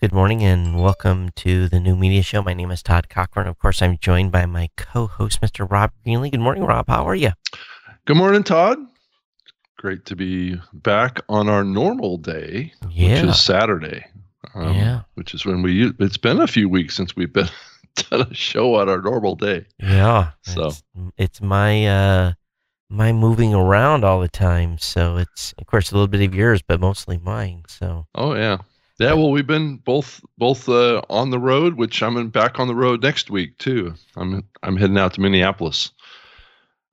Good morning and welcome to the new media show. My name is Todd Cochrane. Of course, I'm joined by my co-host, Mr. Rob Greenlee. Good morning, Rob. How are you? Good morning, Todd. Great to be back on our normal day, Yeah. which is Saturday. Um, Yeah. Which is when we. It's been a few weeks since we've been done a show on our normal day. Yeah. So- it's, it's my uh my moving around all the time. So it's of course a little bit of yours, but mostly mine. So Oh yeah, yeah. Well, we've been both both uh, on the road, which I'm in- back on the road next week too. I'm I'm heading out to Minneapolis.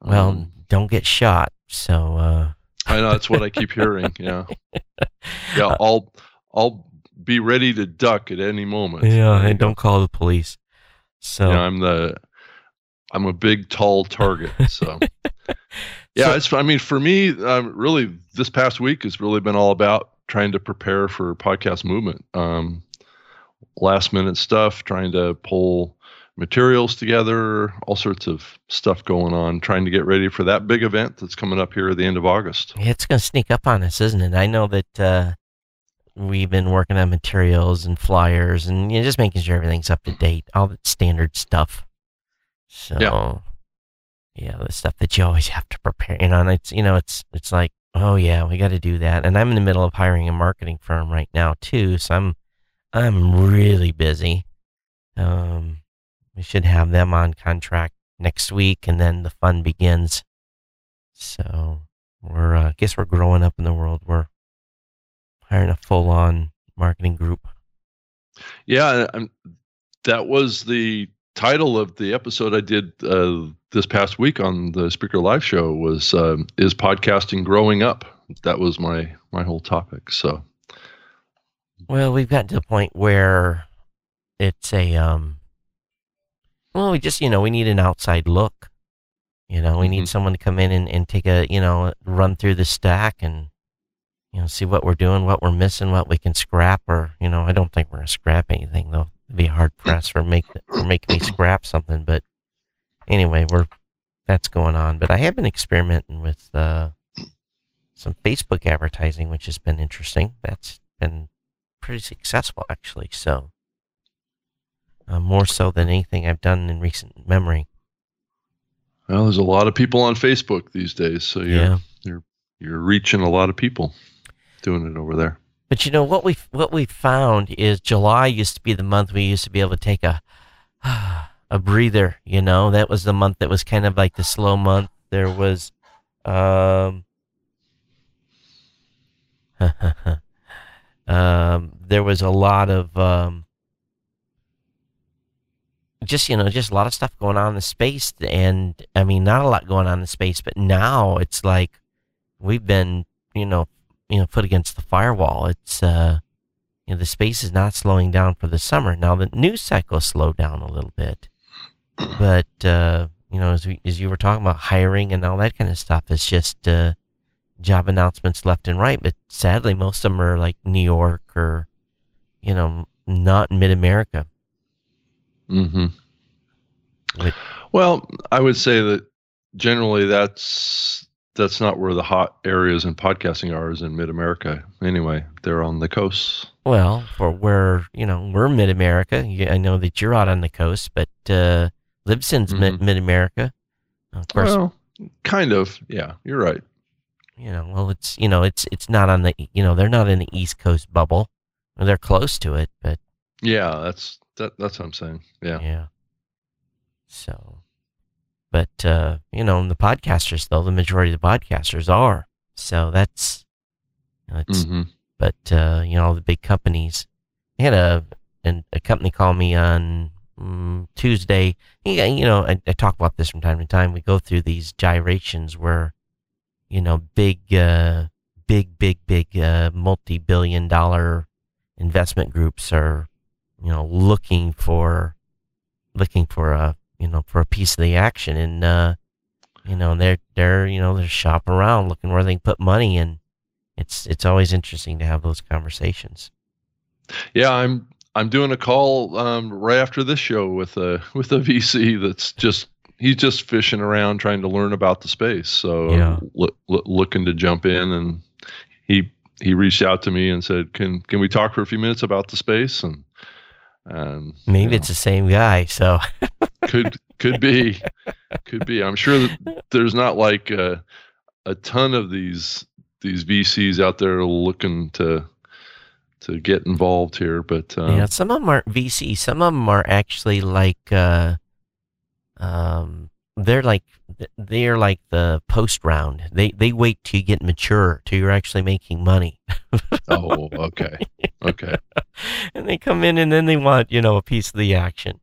well, Um, don't get shot. So uh I know that's what I keep hearing. Yeah, yeah. I'll I'll be ready to duck at any moment. yeah, and don't call the police. So Yeah, I'm the I'm a big tall target. So yeah, So- it's I mean for me, um, really this past week has really been all about trying to prepare for podcast movement. Um, last minute stuff, trying to pull materials together, all sorts of stuff going on, trying to get ready for that big event that's coming up here at the end of August. Yeah, it's going to sneak up on us, isn't it? I know that uh, we've been working on materials and flyers and you know, just making sure everything's up to date, all the standard stuff. So, yeah. the stuff that you always have to prepare. You know, and it's you know, it's it's like, oh yeah, we got to do that. And I'm in the middle of hiring a marketing firm right now too, so I'm I'm really busy. Um, we should have them on contract next week, and then the fun begins. So we're uh, I guess we're growing up in the world. We're hiring a full on marketing group. Yeah, and that was the title of the episode I did uh, this past week on the Spreaker Live show was um, is podcasting growing up. That was my my whole topic. So Well, we've gotten to the point where it's a um well, we just you know, we need an outside look. You know, we need Mhm. someone to come in and, and take a you know, run through the stack and you know, see what we're doing, what we're missing, what we can scrap or you know, I don't think we're gonna scrap anything though. It'd be hard pressed for make for making me scrap something, but anyway, we're that's going on. But I have been experimenting with uh some Facebook advertising, which has been interesting. That's been pretty successful actually. So uh, more so than anything I've done in recent memory. well, there's a lot of people on Facebook these days. So you're Yeah. you're you're reaching a lot of people doing it over there. But you know what we what we found is July used to be the month we used to be able to take a a breather. You know that was the month that was kind of like the slow month. There was, um, um, there was a lot of um, just you know just a lot of stuff going on in the space, and I mean not a lot going on in space, but now it's like we've been you know you know put against the firewall. It's uh you know the space is not slowing down for the summer. Now the news cycle slowed down a little bit, but uh, you know as we, as you were talking about hiring and all that kind of stuff, it's just uh, job announcements left and right. But sadly, most of them are like New York or you know not mid America. But- Well, I would say that generally that's that's not where the hot areas in podcasting are is in mid America. Anyway, they're on the coasts. Well, for where you know we're mid America. I know that you're out on the coast, but uh, Libsyn's Mhm. mid America. Of course, Well, kind of. Yeah, you're right. you know, well, it's you know, it's it's not on the you know they're not in the East Coast bubble. They're close to it, but Yeah, that's that. That's what I'm saying. Yeah. yeah. So, but uh, you know, the podcasters though, the majority of the podcasters are. So that's you know, it's hmm but uh, you know, all the big companies. I had a and a company call me on mm, Tuesday. You know, I, I talk about this from time to time. We go through these gyrations where, you know, big, uh, big, big, big, uh, multi-billion dollar investment groups are, you know, looking for, looking for a, you know, for a piece of the action, and uh, you know, they're they're you know they're shopping around looking where they can put money and it's it's always interesting to have those conversations. Yeah, I'm I'm doing a call um, right after this show with a with a VC that's just he's just fishing around trying to learn about the space. So Yeah. loo- loo- looking to jump in, and he he reached out to me and said, "Can can we talk for a few minutes about the space?" And maybe you know, it's the same guy. So could could be could be. I'm sure that there's not like a, a ton of these these VCs out there looking to to get involved here, but uh, yeah, some of them aren't VC. Some of them are actually like uh, um, they're like they're like the post round. They they wait till you get mature, till you're actually making money. oh, okay, okay. and they come in and then they want you know a piece of the action.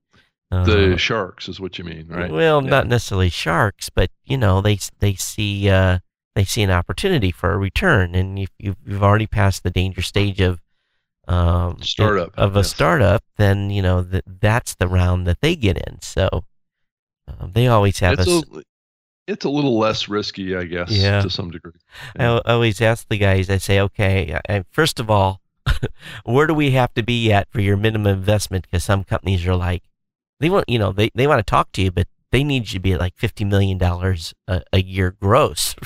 The uh, sharks is what you mean, right? Well, yeah. not necessarily sharks, but you know they they see uh, they see an opportunity for a return, and if you've, you've already passed the danger stage of um, startup of a yes. startup, then you know that that's the round that they get in. So um, they always have it's a, a, It's a little less risky, I guess, yeah. to some degree. Yeah. I, I always ask the guys. I say, okay, I, first of all, where do we have to be at for your minimum investment? Because some companies are like, they want, you know, they, they want to talk to you, but they need you to be at like fifty million dollars a year gross.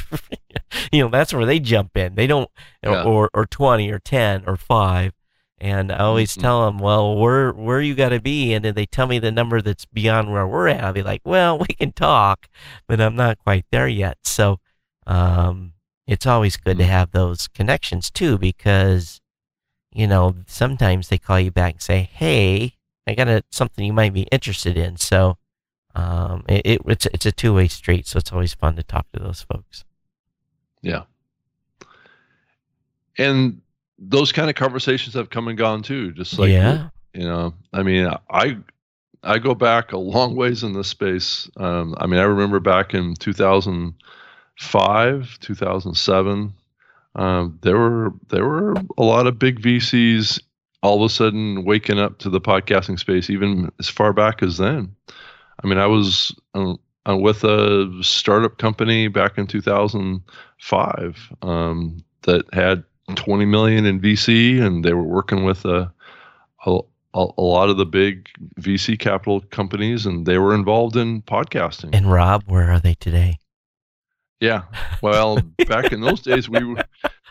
you know, that's where they jump in. They don't, yeah. or or twenty or ten or five. And I always mm-hmm. tell them, well, where where you got to be, and then they tell me the number that's beyond where we're at. I'll be like, well, we can talk, but I'm not quite there yet. So, um, it's always good mm-hmm. to have those connections too, because, you know, sometimes they call you back and say, hey, I got a, something you might be interested in. So, um, it, it it's it's a two way street. So it's always fun to talk to those folks. Yeah. And those kind of conversations have come and gone too. Just like yeah, you know, I mean, I I go back a long ways in this space. Um, I mean, I remember back in 2005, 2007, um, there were there were a lot of big VCs all of a sudden waking up to the podcasting space, even as far back as then. I mean, I was uh with a startup company back in 2005 um, that had 20 million in VC, and they were working with a, a, a lot of the big VC capital companies, and they were involved in podcasting. And Rob, where are they today? Yeah, well, back in those days, we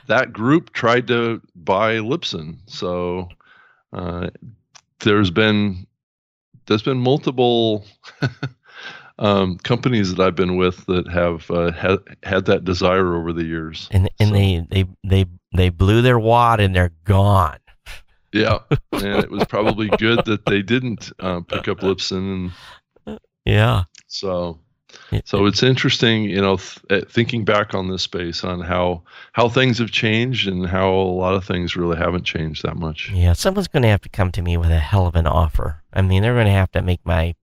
that group tried to buy Libsyn, so uh, there's been there's been multiple um, companies that I've been with that have uh, had had that desire over the years. And and so. they they they they blew their wad and they're gone. Yeah, and it was probably good that they didn't uh, pick up Libsyn. And yeah, so so it's interesting, you know, th- eh, thinking back on this space on how how things have changed and how a lot of things really haven't changed that much. Yeah, someone's going to have to come to me with a hell of an offer. I mean, they're going to have to make my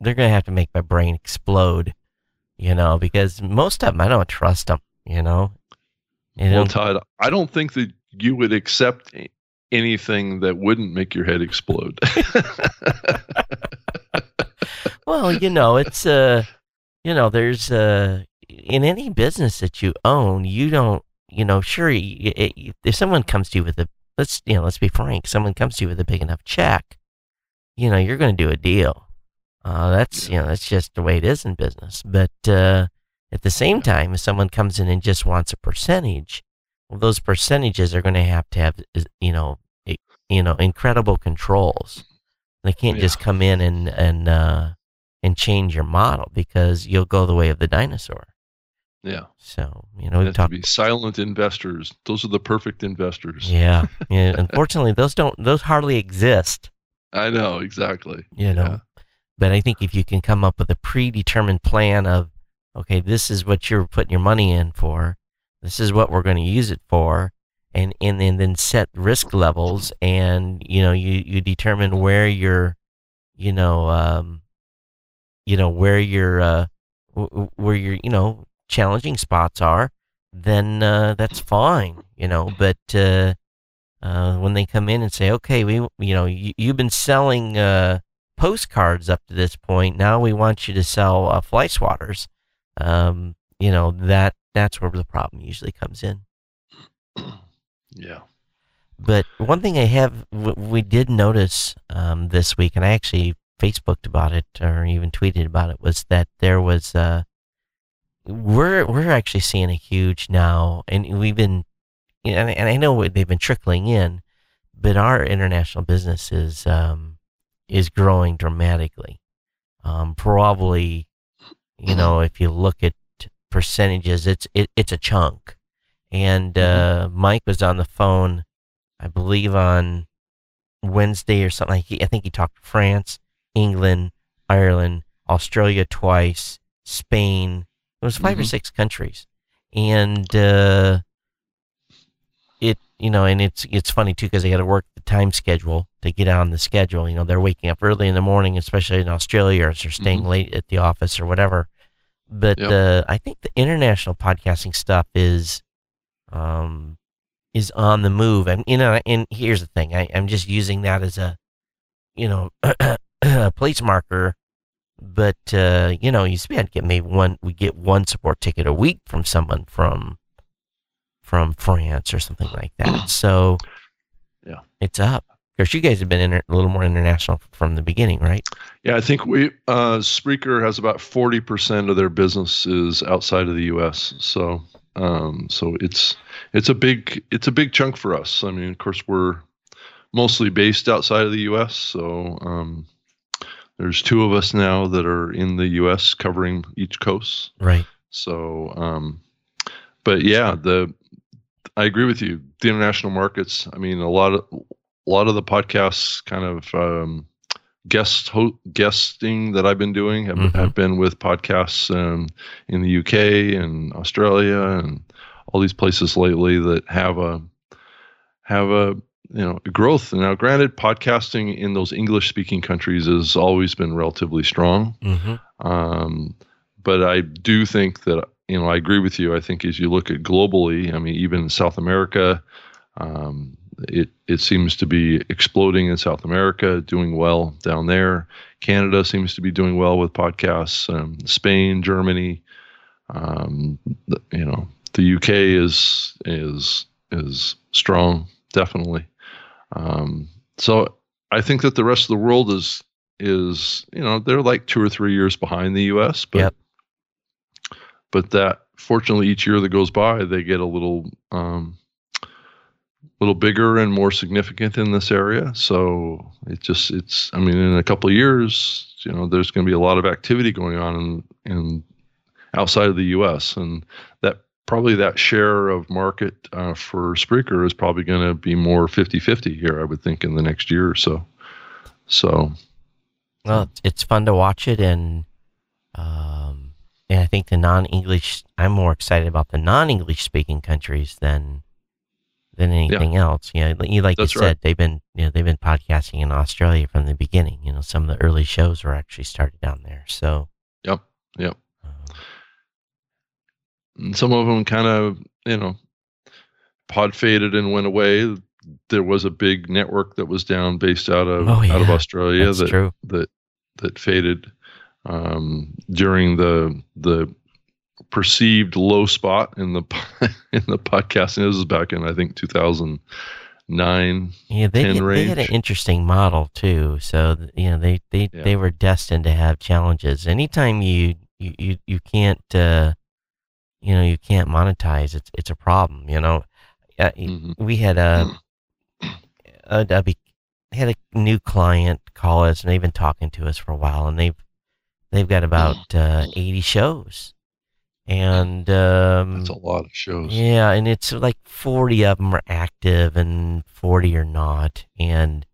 they're going to have to make my brain explode, you know, because most of them I don't trust them, you know. You well, Todd, I don't think that you would accept anything that wouldn't make your head explode. well, you know, it's uh you know, there's uh in any business that you own, you don't, you know, sure, if someone comes to you with a let's, you know, let's be frank, someone comes to you with a big enough check, you know, you're going to do a deal. Uh, that's you know that's just the way it is in business. But uh, at the same time, if someone comes in and just wants a percentage, well, those percentages are going to have to have you know you know incredible controls. They can't yeah. just come in and and uh, and change your model because you'll go the way of the dinosaur. Yeah. So you know, we talk be silent investors. Those are the perfect investors. Yeah. yeah. Unfortunately, those don't. Those hardly exist. I know exactly. You know. Yeah. But I think if you can come up with a predetermined plan of, okay, this is what you're putting your money in for, this is what we're going to use it for, and and, and then set risk levels, and you know, you you determine where your, you know, um, you know where your uh, where your you know challenging spots are, then uh, that's fine, you know. But uh, uh, when they come in and say, okay, we you know you, you've been selling uh, postcards up to this point. Now we want you to sell uh, fly swatters. Um, you know that that's where the problem usually comes in. Yeah. But one thing I have we did notice um, this week, and I actually Facebooked about it or even tweeted about it, was that there was uh, we're we're actually seeing a huge now, and we've been and, and I know they've been trickling in, but our international business is um, is growing dramatically. Um, probably, you know, if you look at percentages, it's it, it's a chunk. And Mm-hmm. uh, Mike was on the phone, I believe on Wednesday or something. He, I think he talked to France, England, Ireland, Australia twice, Spain. It was 5 or Mhm. six countries, and uh, you know, and it's it's funny too because they got to work the time schedule to get on the schedule. You know, they're waking up early in the morning, especially in Australia, or they're staying Mhm. late at the office or whatever. But Yep. uh, I think the international podcasting stuff is um, is on the move. And you know, and here's the thing: I, I'm just using that as a you know a place marker. But uh, you know, you spend to be able to get maybe one. We get one support ticket a week from someone from from France or something like that. So Yeah. it's up. Of course, you guys have been inter- a little more international from the beginning, right? Yeah, I think we uh, Spreaker has about forty percent of their business is outside of the U.S. So, um, so it's it's a big it's a big chunk for us. I mean, of course, we're mostly based outside of the U.S. So, um, there's two of us now that are in the U.S. covering each coast. Right. So, um, but yeah, the I agree with you. The international markets. I mean, a lot of a lot of the podcasts kind of um, guest ho- guesting that I've been doing have, Mhm. have been with podcasts um, in the UK and Australia and all these places lately that have a have a you know growth. Now, granted, podcasting in those English speaking countries has always been relatively strong. Mm-hmm. Um, but I do think that you know I agree with you. I think as you look at globally, I mean, even in South America, um, it it seems to be exploding in South America, doing well down there. Canada seems to be doing well with podcasts. Um, Spain, Germany, um, you know, the UK is is is strong, definitely. Um, so I think that the rest of the world is is you know they're like two or three years behind the U.S. But Yep. But that fortunately each year that goes by they get a little um, little bigger and more significant in this area. So it just it's I mean in a couple of years you know there's going to be a lot of activity going on in, in outside of the U.S. and that probably that share of market uh, for Spreaker is probably going to be more 50-50 here I would think in the next year or so. So Well, it's- fun to watch it, and um, and I think the non-English. I'm more excited about the non-English speaking countries than than anything else. You know, you like That's you right. said, they've been you know they've been podcasting in Australia from the beginning. You know, some of the early shows were actually started down there. So, Yep, yep. um, some of them kind of, you know, pod faded and went away. There was a big network that was down based out of Oh, out of. Australia that's that true. that that faded um, during the the perceived low spot in the in the podcasting. This is back in I think 2009. Yeah, they, 10 had- they had an interesting model too. So you know, they they, Yeah. they were destined to have challenges. Anytime you you you, you can't uh, you know you can't monetize, it's it's a problem. You know, uh, Mhm. we had a, a, a be- had a new client call us, and they've been talking to us for a while, and they've they've got about uh, eighty shows, and um, That's a lot of shows. yeah, and it's like 40 of them are active and 40 are not. And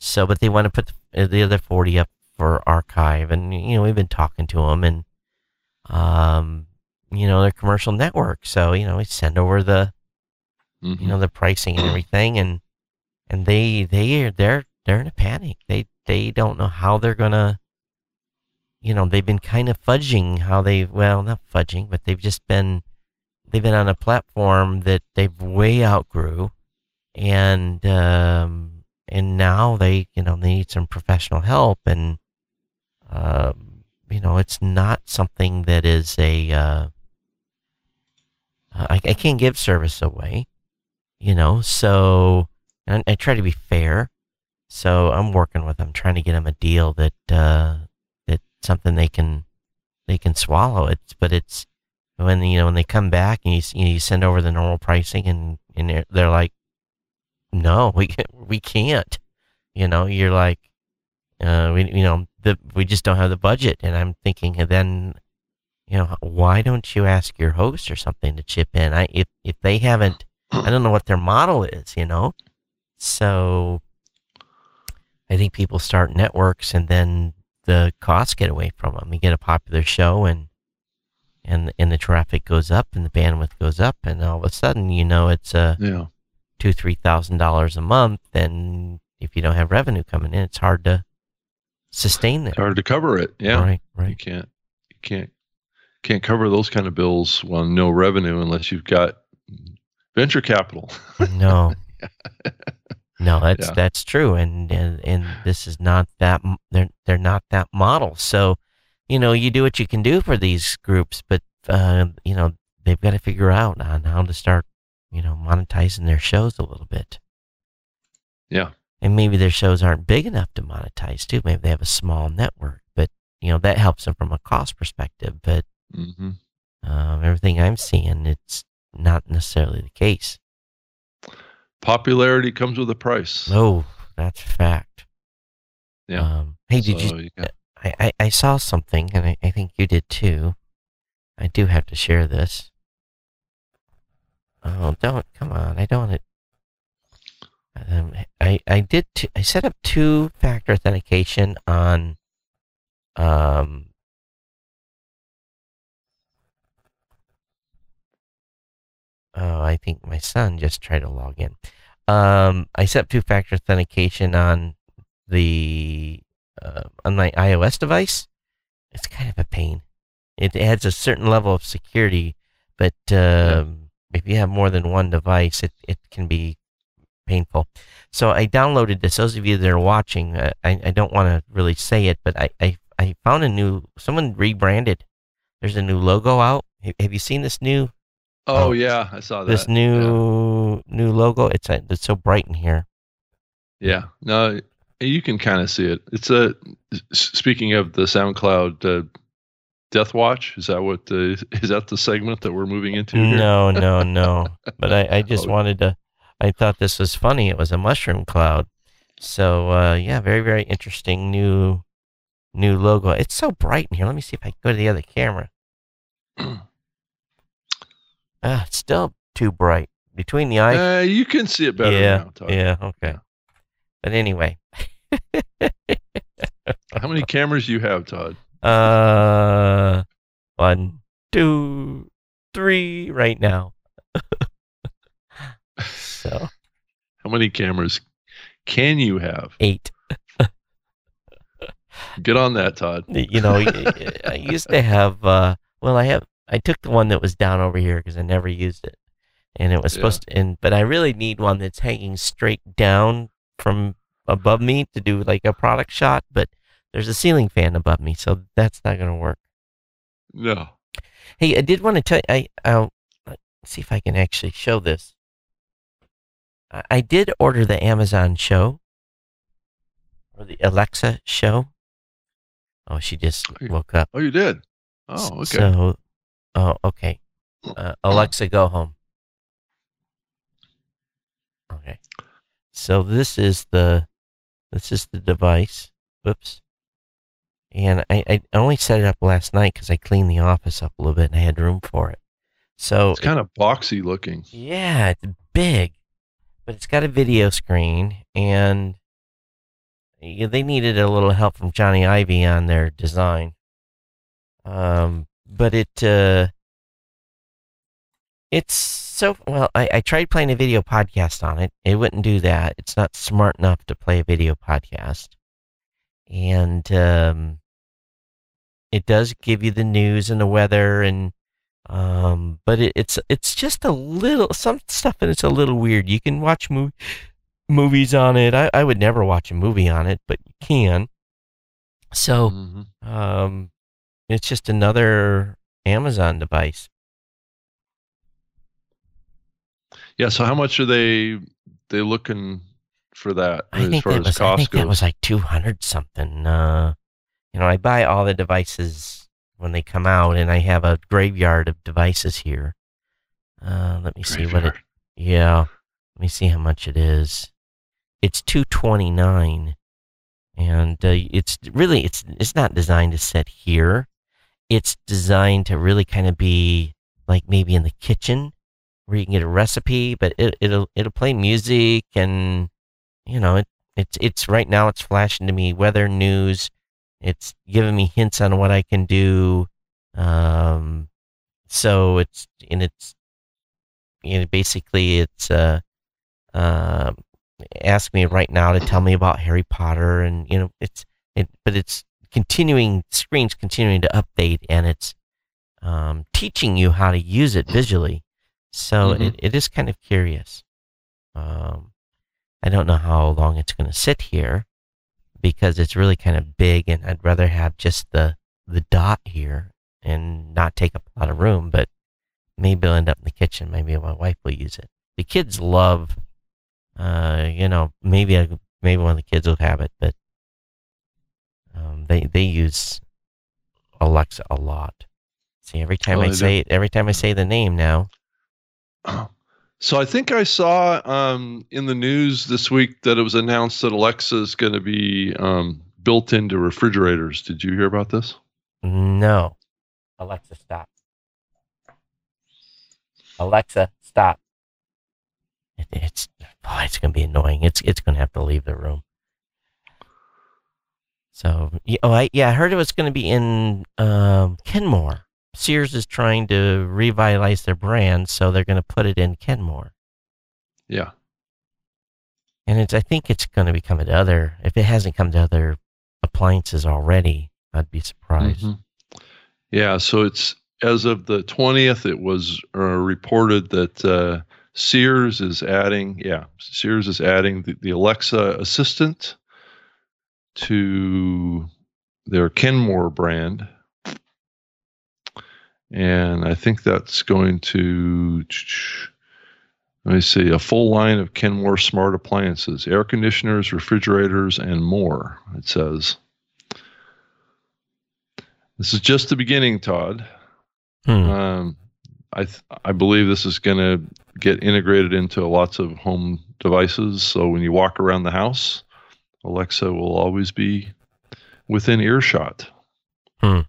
so, but they want to put the, the other 40 up for archive. And, you know, we've been talking to them and, um, you know, they're commercial network. So, you know, we send over the, Mhm. you know, the pricing and everything. And, and they, they are, they're, they're in a panic. They, they don't know how they're going to, you know, they've been kind of fudging how they, well, not fudging, but they've just been, they've been on a platform that they've way outgrew. And um and now they you know they need some professional help and um you know it's not something that is a uh I, I can't give service away you know so and I try to be fair. So I'm working with them trying to get them a deal that uh something they can they can swallow it. but it's when you know when they come back and you you, know, you send over the normal pricing and and they're, they're like, no, we we can't. You know, you're like, uh, we you know the we just don't have the budget, and I'm thinking, and then, you know, why don't you ask your host or something to chip in? I if if they haven't, I don't know what their model is, you know, so I think people start networks, and then the costs get away from them. You get a popular show, and and and the traffic goes up, and the bandwidth goes up, and all of a sudden, you know, it's a yeah. two three thousand dollars a month, and if you don't have revenue coming in, it's hard to sustain that. It's hard to cover it. Yeah, right, you right. can't you can't can't cover those kind of bills on no revenue unless you've got venture capital. No, no, that's Yeah. that's true, and, and and this is not that they're they're not that model. So, you know, you do what you can do for these groups, but uh, you know they've got to figure out on how to start, you know, monetizing their shows a little bit. Yeah. and maybe their shows aren't big enough to monetize too. Maybe they have a small network, but you know that helps them from a cost perspective. But hmm um, everything I'm seeing, it's not necessarily the case. Popularity comes with a price. Oh, that's a fact. Yeah. Um, hey, did So you? got- I, I, I saw something, and I, I think you did too. I do have to share this. Oh, don't come on! I don't want to. Um, I I did. T- I set up two factor authentication on. Um. Oh, I think my son just tried to log in. Um, I set two factor authentication on the uh, on my iOS device, it's kind of a pain. It adds a certain level of security, but um, if you have more than one device, it, it can be painful. So I downloaded this. Those of you that are watching, uh, I, I don't want to really say it, but I, I, I found a new, someone rebranded. There's a new logo out. Have you seen this new oh oh, yeah, I saw that. this new new logo? It's it's so bright in here. Yeah. No, you can kind of see it. It's a. Speaking of the SoundCloud uh, Death Watch, is that what the is that the segment that we're moving into? Here? No, no, no. But I, I just Oh. wanted to. I thought this was funny. It was a mushroom cloud. So uh, yeah, very very interesting new new logo. It's so bright in here. Let me see if I can go to the other camera. Ah, it's still too bright between the eyes. Uh, you can see it better yeah, now. Todd. yeah, okay. Yeah. But anyway, How many cameras do you have, Todd? uh, one, two, three, right now. so How many cameras can you have? eight. Get on that, Todd. you know, I used to have. Uh, well, I have. I took the one that was down over here because I never used it, and it was Yeah. supposed to. And but I really need one that's hanging straight down from above me to do like a product shot. But there's a ceiling fan above me, so that's not going to work. No. Hey, I did want to tell you. I I'll let's see if I can actually show this. I, I did order the Amazon show or the Alexa show. Oh, she just oh, woke up. Oh, you did. Oh, okay. So, oh, okay. Uh, Alexa, go home. Okay. So this is the this is the device. Whoops. And I, I only set it up last night because I cleaned the office up a little bit and I had room for it. So it's kind of boxy looking. yeah, it's big, but it's got a video screen, and they needed a little help from Jony Ive on their design. Um, but it uh, it's so well. I, I tried playing a video podcast on it. It wouldn't do that. It's not smart enough to play a video podcast, and um, it does give you the news and the weather and um, but it, it's it's just a little some stuff and it's a little weird. You can watch mov- movies on it. I, I would never watch a movie on it, but you can. So Mhm. um, it's just another Amazon device. Yeah. So how much are they they looking for that I as think far that as was I think goes? that was like two hundred something. Uh, you know, I buy all the devices when they come out, and I have a graveyard of devices here. Uh, let me see what it. Yeah, let me see how much it is. It's two twenty nine, and uh, it's really it's it's not designed to sit here. It's designed to really kind of be like maybe in the kitchen where you can get a recipe, but it, it'll it'll play music and you know it it's it's right now it's flashing to me weather news. It's giving me hints on what I can do. Um, so it's and it's you know basically it's uh uh ask me right now to tell me about Harry Potter and you know it's it but it's continuing screens continuing to update and it's um, teaching you how to use it visually. So mm-hmm. it, it is kind of curious. Um, I don't know how long it's going to sit here because it's really kind of big and I'd rather have just the, the dot here and not take up a lot of room, but maybe it'll end up in the kitchen. Maybe my wife will use it. The kids love, uh, you know, maybe I, maybe one of the kids will have it, but they they use Alexa a lot. See, every time oh, I say every time I say the name now, So I think I saw um, in the news this week that it was announced that Alexa is going to be um, built into refrigerators. Did you hear about this? No. Alexa, stop. Alexa, stop. It, it's oh, it's going to be annoying. It's it's going to have to leave the room. So, oh, I, yeah, I heard it was going to be in um, Kenmore. Sears is trying to revitalize their brand, so they're going to put it in Kenmore. Yeah. And it's I think it's going to be coming to other if it hasn't come to other appliances already, I'd be surprised. Mm-hmm. Yeah, so it's as of the 20th it was uh, reported that uh, Sears is adding, yeah, Sears is adding the, the Alexa assistant to their Kenmore brand and I think that's going to let me see a full line of Kenmore smart appliances, air conditioners, refrigerators, and more. It says. This is just the beginning, Todd. Hmm. Um, I th- I believe this is going to get integrated into lots of home devices. So when you walk around the house, Alexa will always be within earshot. Hmm.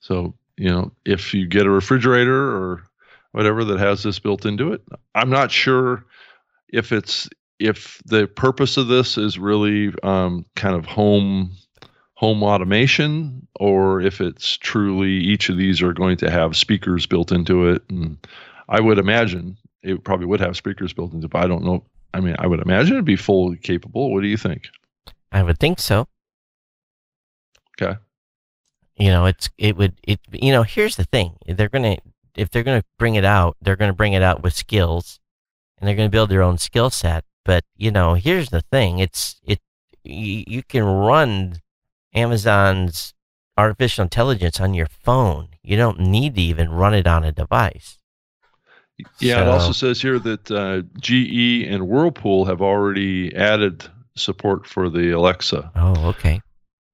So, you know, if you get a refrigerator or whatever that has this built into it, I'm not sure if it's if the purpose of this is really um, kind of home home automation or if it's truly each of these are going to have speakers built into it and i would imagine it probably would have speakers built into it but i don't know i mean i would imagine it'd be fully capable what do you think i would think so okay you know, it's it would it you know, here's the thing. They're going to if they're going to bring it out, they're going to bring it out with skills and they're going to build their own skill set. But, you know, here's the thing. It's it you, you can run Amazon's artificial intelligence on your phone. You don't need to even run it on a device. Yeah, so, it also says here that uh, GE and Whirlpool have already added support for the Alexa. Oh, okay.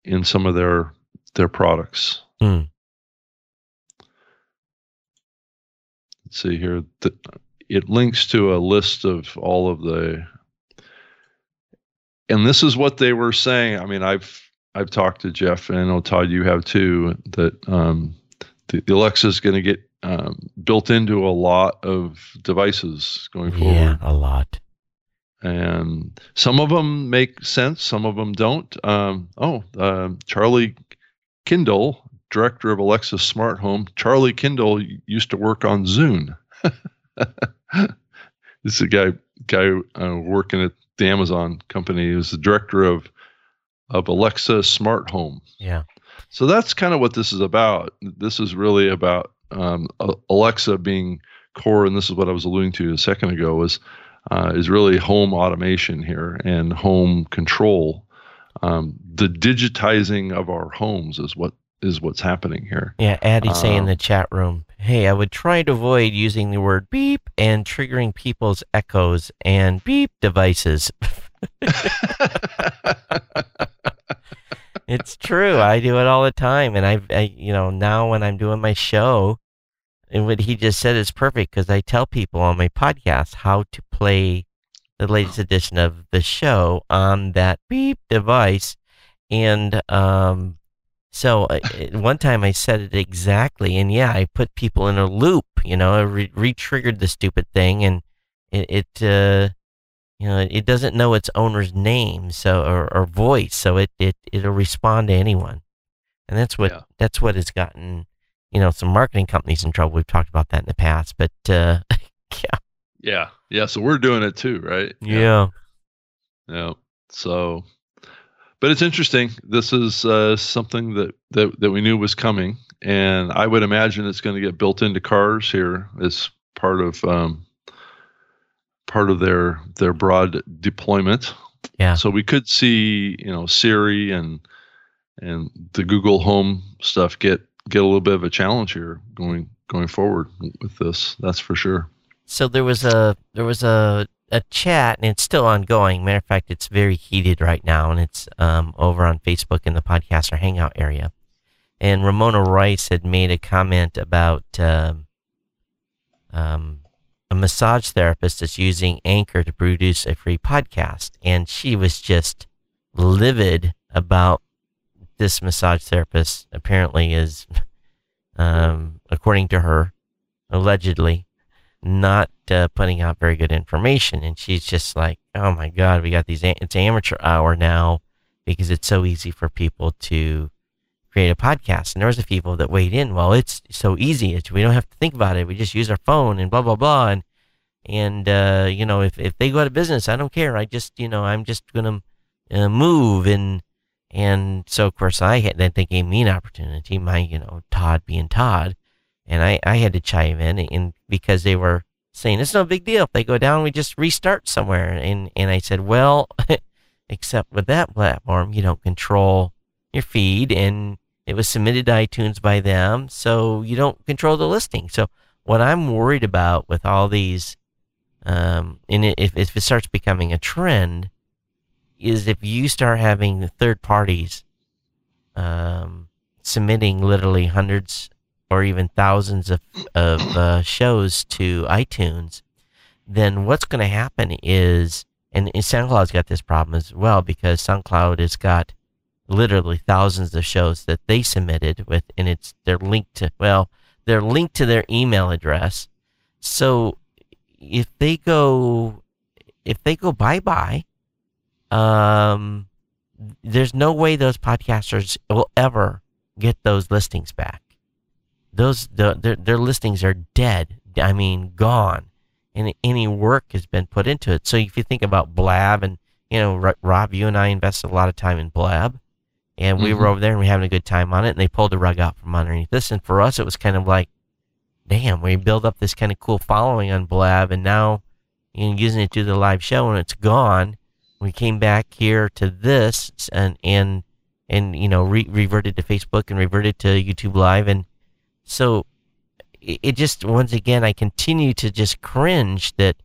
In some of their their products. Mm. Let's see here. The, it links to a list of all of the, and this is what they were saying. I mean, I've I've talked to Jeff, and I know Todd, you have too. That um, the, the Alexa is going to get um, built into a lot of devices going forward. Yeah, a lot and some of them make sense some of them don't um, oh uh, charlie Kindel, director of Alexa Smart Home, Charlie Kindel used to work on Zune. this is a guy guy uh, working at the Amazon company. He was the director of of Alexa Smart Home. Yeah. So that's kind of what this is about. This is really about um, Alexa being core, and this is what I was alluding to a second ago. Was uh, is really home automation here and home control um, the digitizing of our homes is what is what's happening here. Yeah, Addie say in the chat room, "Hey, I would try to avoid using the word beep and triggering people's echoes and beep devices." it's true. I do it all the time, and I've, I, you know, now when I'm doing my show, and what he just said is perfect because I tell people on my podcast how to play the latest edition of the show on that beep device, and um, so uh, one time I said it exactly, and yeah, I put people in a loop. You know, I re triggered the stupid thing, and it, it uh, you know, it doesn't know its owner's name, so or, or voice, so it it it'll respond to anyone, and that's what yeah. that's what has gotten you know some marketing companies in trouble. We've talked about that in the past, but uh, yeah, yeah, yeah. So we're doing it too, right? Yeah, yeah. So, but it's interesting. This is uh, something that, that that we knew was coming, and I would imagine it's going to get built into cars here as part of um, part of their their broad deployment. Yeah. So we could see, you know, Siri and and the Google Home stuff get get a little bit of a challenge here going going forward with this. That's for sure. So there was a there was a a chat and it's still ongoing. Matter of fact, it's very heated right now, and it's um, over on Facebook in the podcaster hangout area. And Ramona Rice had made a comment about um, um, a massage therapist that's using Anchor to produce a free podcast. And she was just livid about this massage therapist apparently is, um, according to her, allegedly not uh, putting out very good information. And she's just like, oh my God, we got these, it's amateur hour now because it's so easy for people to create a podcast. And there was a people that weighed in. Well, it's so easy. It's, we don't have to think about it. We just use our phone and blah blah blah. And and uh, you know, if if they go out of business, I don't care. I just you know, I'm just gonna uh, move and and so of course I had that they gave me an opportunity. My you know Todd being Todd, and I I had to chime in and because they were saying it's no big deal if they go down, we just restart somewhere. And and I said, well, except with that platform, you don't control your feed and it was submitted to iTunes by them, so you don't control the listing. So what I'm worried about with all these, um, and if if it starts becoming a trend, is if you start having third parties, um, submitting literally hundreds or even thousands of of uh, shows to iTunes, then what's going to happen is, and, and SoundCloud's got this problem as well because SoundCloud has got literally thousands of shows that they submitted with, and it's they're linked to well, they're linked to their email address. So if they go, if they go bye bye, um, there's no way those podcasters will ever get those listings back. Those the, their their listings are dead. I mean, gone, and any work has been put into it. So if you think about Blab, and you know, Rob, you and I invested a lot of time in Blab and we mm-hmm. were over there and we were having a good time on it and they pulled the rug out from underneath us and for us it was kind of like damn we build up this kind of cool following on blab and now you know using it to the live show and it's gone we came back here to this and and and you know re- reverted to facebook and reverted to youtube live and so it, it just once again i continue to just cringe that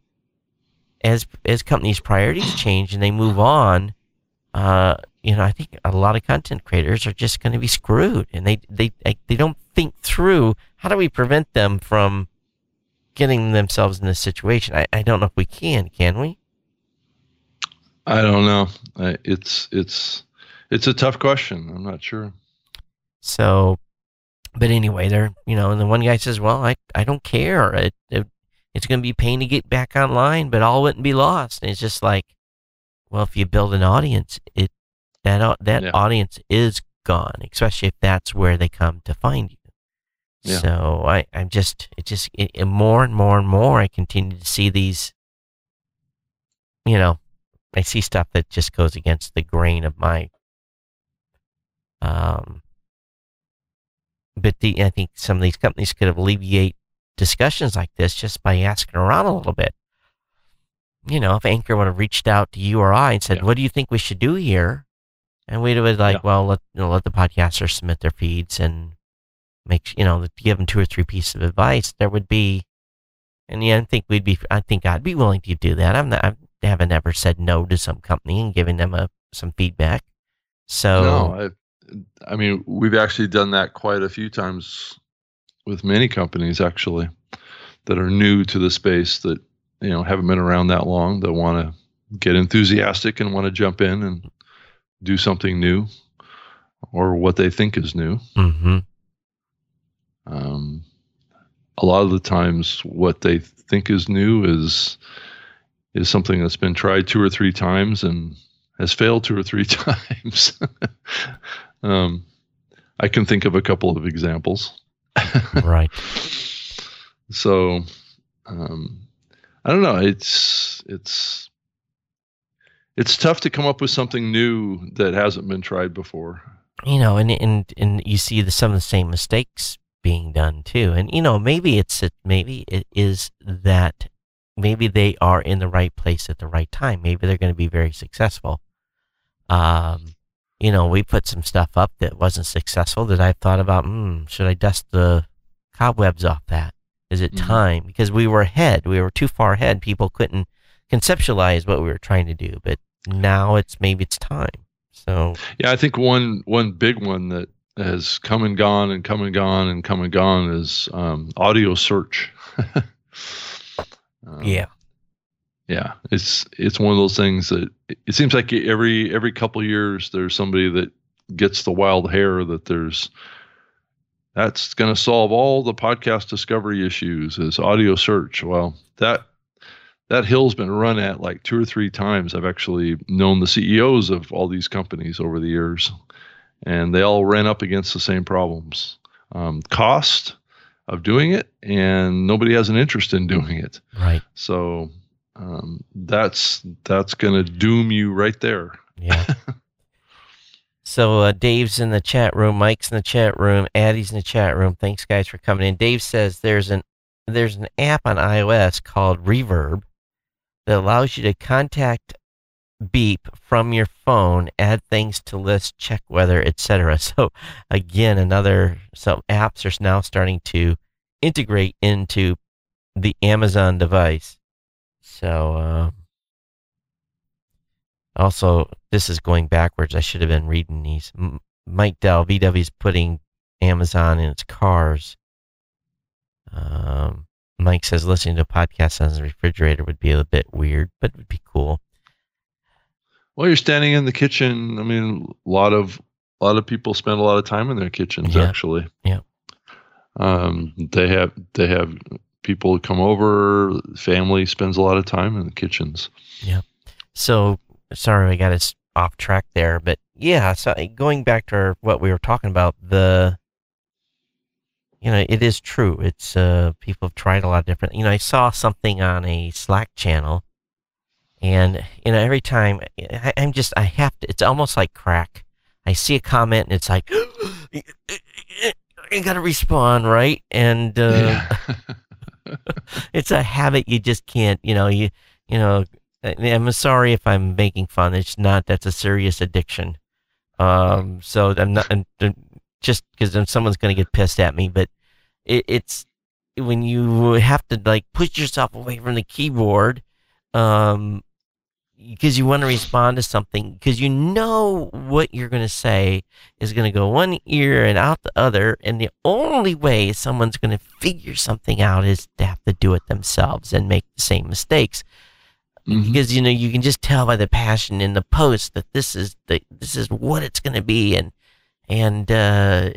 as as companies priorities change and they move on uh, you know, I think a lot of content creators are just going to be screwed, and they they they don't think through how do we prevent them from getting themselves in this situation. I, I don't know if we can. Can we? I don't know. It's it's it's a tough question. I'm not sure. So, but anyway, they're you know, and the one guy says, "Well, I I don't care. It, it it's going to be pain to get back online, but all wouldn't be lost." And it's just like, well, if you build an audience, it that that yeah. audience is gone, especially if that's where they come to find you. Yeah. So I, I'm just, it just, it, it more and more and more, I continue to see these, you know, I see stuff that just goes against the grain of my, um, but the, I think some of these companies could alleviate discussions like this just by asking around a little bit. You know, if Anchor would have reached out to you or I and said, yeah. "What do you think we should do here?" And we'd have like, yeah. well, let you know, let the podcasters submit their feeds and make you know give them two or three pieces of advice. There would be, and yeah, I think we'd be. I think I'd be willing to do that. I'm not. I haven't ever said no to some company and giving them a some feedback. So no, I mean, we've actually done that quite a few times with many companies actually that are new to the space that you know haven't been around that long that want to get enthusiastic and want to jump in and do something new or what they think is new. Mm-hmm. Um, a lot of the times, what they think is new is is something that's been tried two or three times and has failed two or three times. um, I can think of a couple of examples. right. So, um, I don't know. It's it's it's tough to come up with something new that hasn't been tried before. You know, and and and you see the, some of the same mistakes being done too. And you know, maybe it's maybe it is that maybe they are in the right place at the right time. Maybe they're going to be very successful. Um, you know, we put some stuff up that wasn't successful that I thought about, hmm, should I dust the cobwebs off that? Is it mm-hmm. time? Because we were ahead. We were too far ahead. People couldn't conceptualize what we were trying to do. But now it's maybe it's time. So yeah, I think one one big one that has come and gone and come and gone and come and gone is um, audio search. um, yeah, yeah, it's it's one of those things that it seems like every every couple years there's somebody that gets the wild hair that there's that's going to solve all the podcast discovery issues is audio search. Well, that that hill's been run at like two or three times. I've actually known the CEOs of all these companies over the years, and they all ran up against the same problems: um, cost of doing it, and nobody has an interest in doing it. Right. So um, that's that's going to doom you right there. Yeah. So uh, Dave's in the chat room, Mike's in the chat room, Addie's in the chat room. Thanks guys for coming in. Dave says there's an there's an app on iOS called Reverb that allows you to contact beep from your phone, add things to list, check weather, etc. So again, another some apps are now starting to integrate into the Amazon device. So uh, also, this is going backwards. I should have been reading these. Mike Dell, VW is putting Amazon in its cars. Um, Mike says listening to a podcast on his refrigerator would be a bit weird, but it would be cool. Well, you're standing in the kitchen. I mean, a lot of a lot of people spend a lot of time in their kitchens. Yeah. Actually, yeah. Um, they have they have people come over. Family spends a lot of time in the kitchens. Yeah. So sorry, I got us off track there, but yeah. So going back to our, what we were talking about, the you know, it is true. It's uh, people have tried a lot of different. You know, I saw something on a Slack channel, and you know, every time I, I'm just I have to. It's almost like crack. I see a comment and it's like, you got to respond, right? And uh, yeah. it's a habit you just can't. You know, you you know, I'm sorry if I'm making fun. It's not. That's a serious addiction. Um, so I'm not I'm, just because then someone's going to get pissed at me, but it, it's when you have to like push yourself away from the keyboard, um, because you want to respond to something because you know what you're going to say is going to go one ear and out the other and the only way someone's going to figure something out is to have to do it themselves and make the same mistakes mm-hmm. because you know you can just tell by the passion in the post that this is the this is what it's going to be and and uh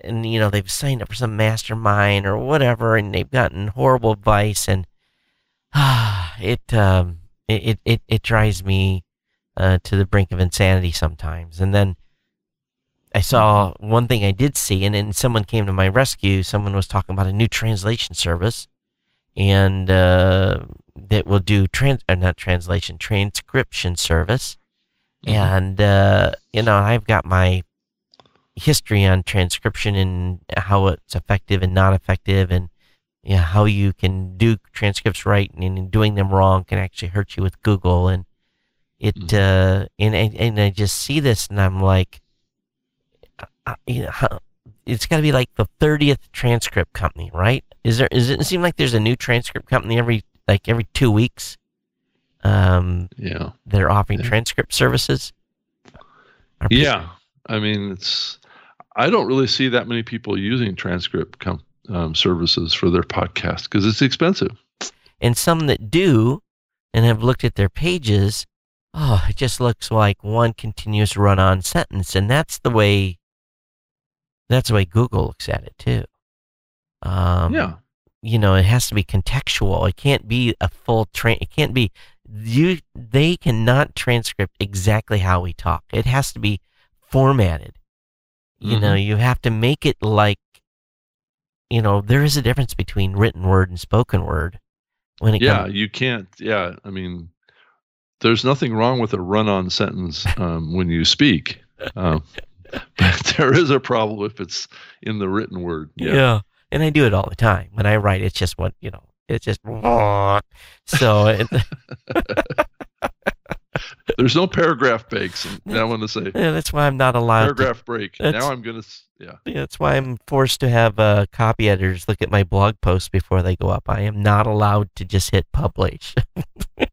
and you know they've signed up for some mastermind or whatever and they've gotten horrible advice and ah it um it it it drives me uh, to the brink of insanity sometimes and then I saw one thing I did see, and then someone came to my rescue. Someone was talking about a new translation service, and uh, that will do trans or uh, not translation transcription service. Mm-hmm. And uh, you know, I've got my history on transcription and how it's effective and not effective, and you know, how you can do transcripts right and, and doing them wrong can actually hurt you with Google. And it mm-hmm. uh, and, and and I just see this and I'm like, uh, you know, it's got to be like the thirtieth transcript company, right? Is there? Is it seem like there's a new transcript company every like every two weeks? Um, yeah, they're offering yeah. transcript services. yeah, I mean, it's I don't really see that many people using transcript com- um, services for their podcast because it's expensive. And some that do and have looked at their pages, oh, it just looks like one continuous run on sentence. And that's the way that's the way Google looks at it too. Um, yeah. You know, it has to be contextual. It can't be a full train. It can't be you. They cannot transcript exactly how we talk. It has to be formatted. You know, Mm-hmm. you have to make it like, you know, there is a difference between written word and spoken word. When it Yeah, comes, you can't. Yeah, I mean, there's nothing wrong with a run-on sentence um, when you speak, um, but there is a problem if it's in the written word. yeah. Yeah. and I do it all the time. When I write, it's just what you know. It's just so. It, There's no paragraph breaks. And I want to say yeah, that's why I'm not allowed. To, paragraph break. Now I'm gonna. Yeah. yeah, that's why I'm forced to have uh, copy editors look at my blog posts before they go up. I am not allowed to just hit publish.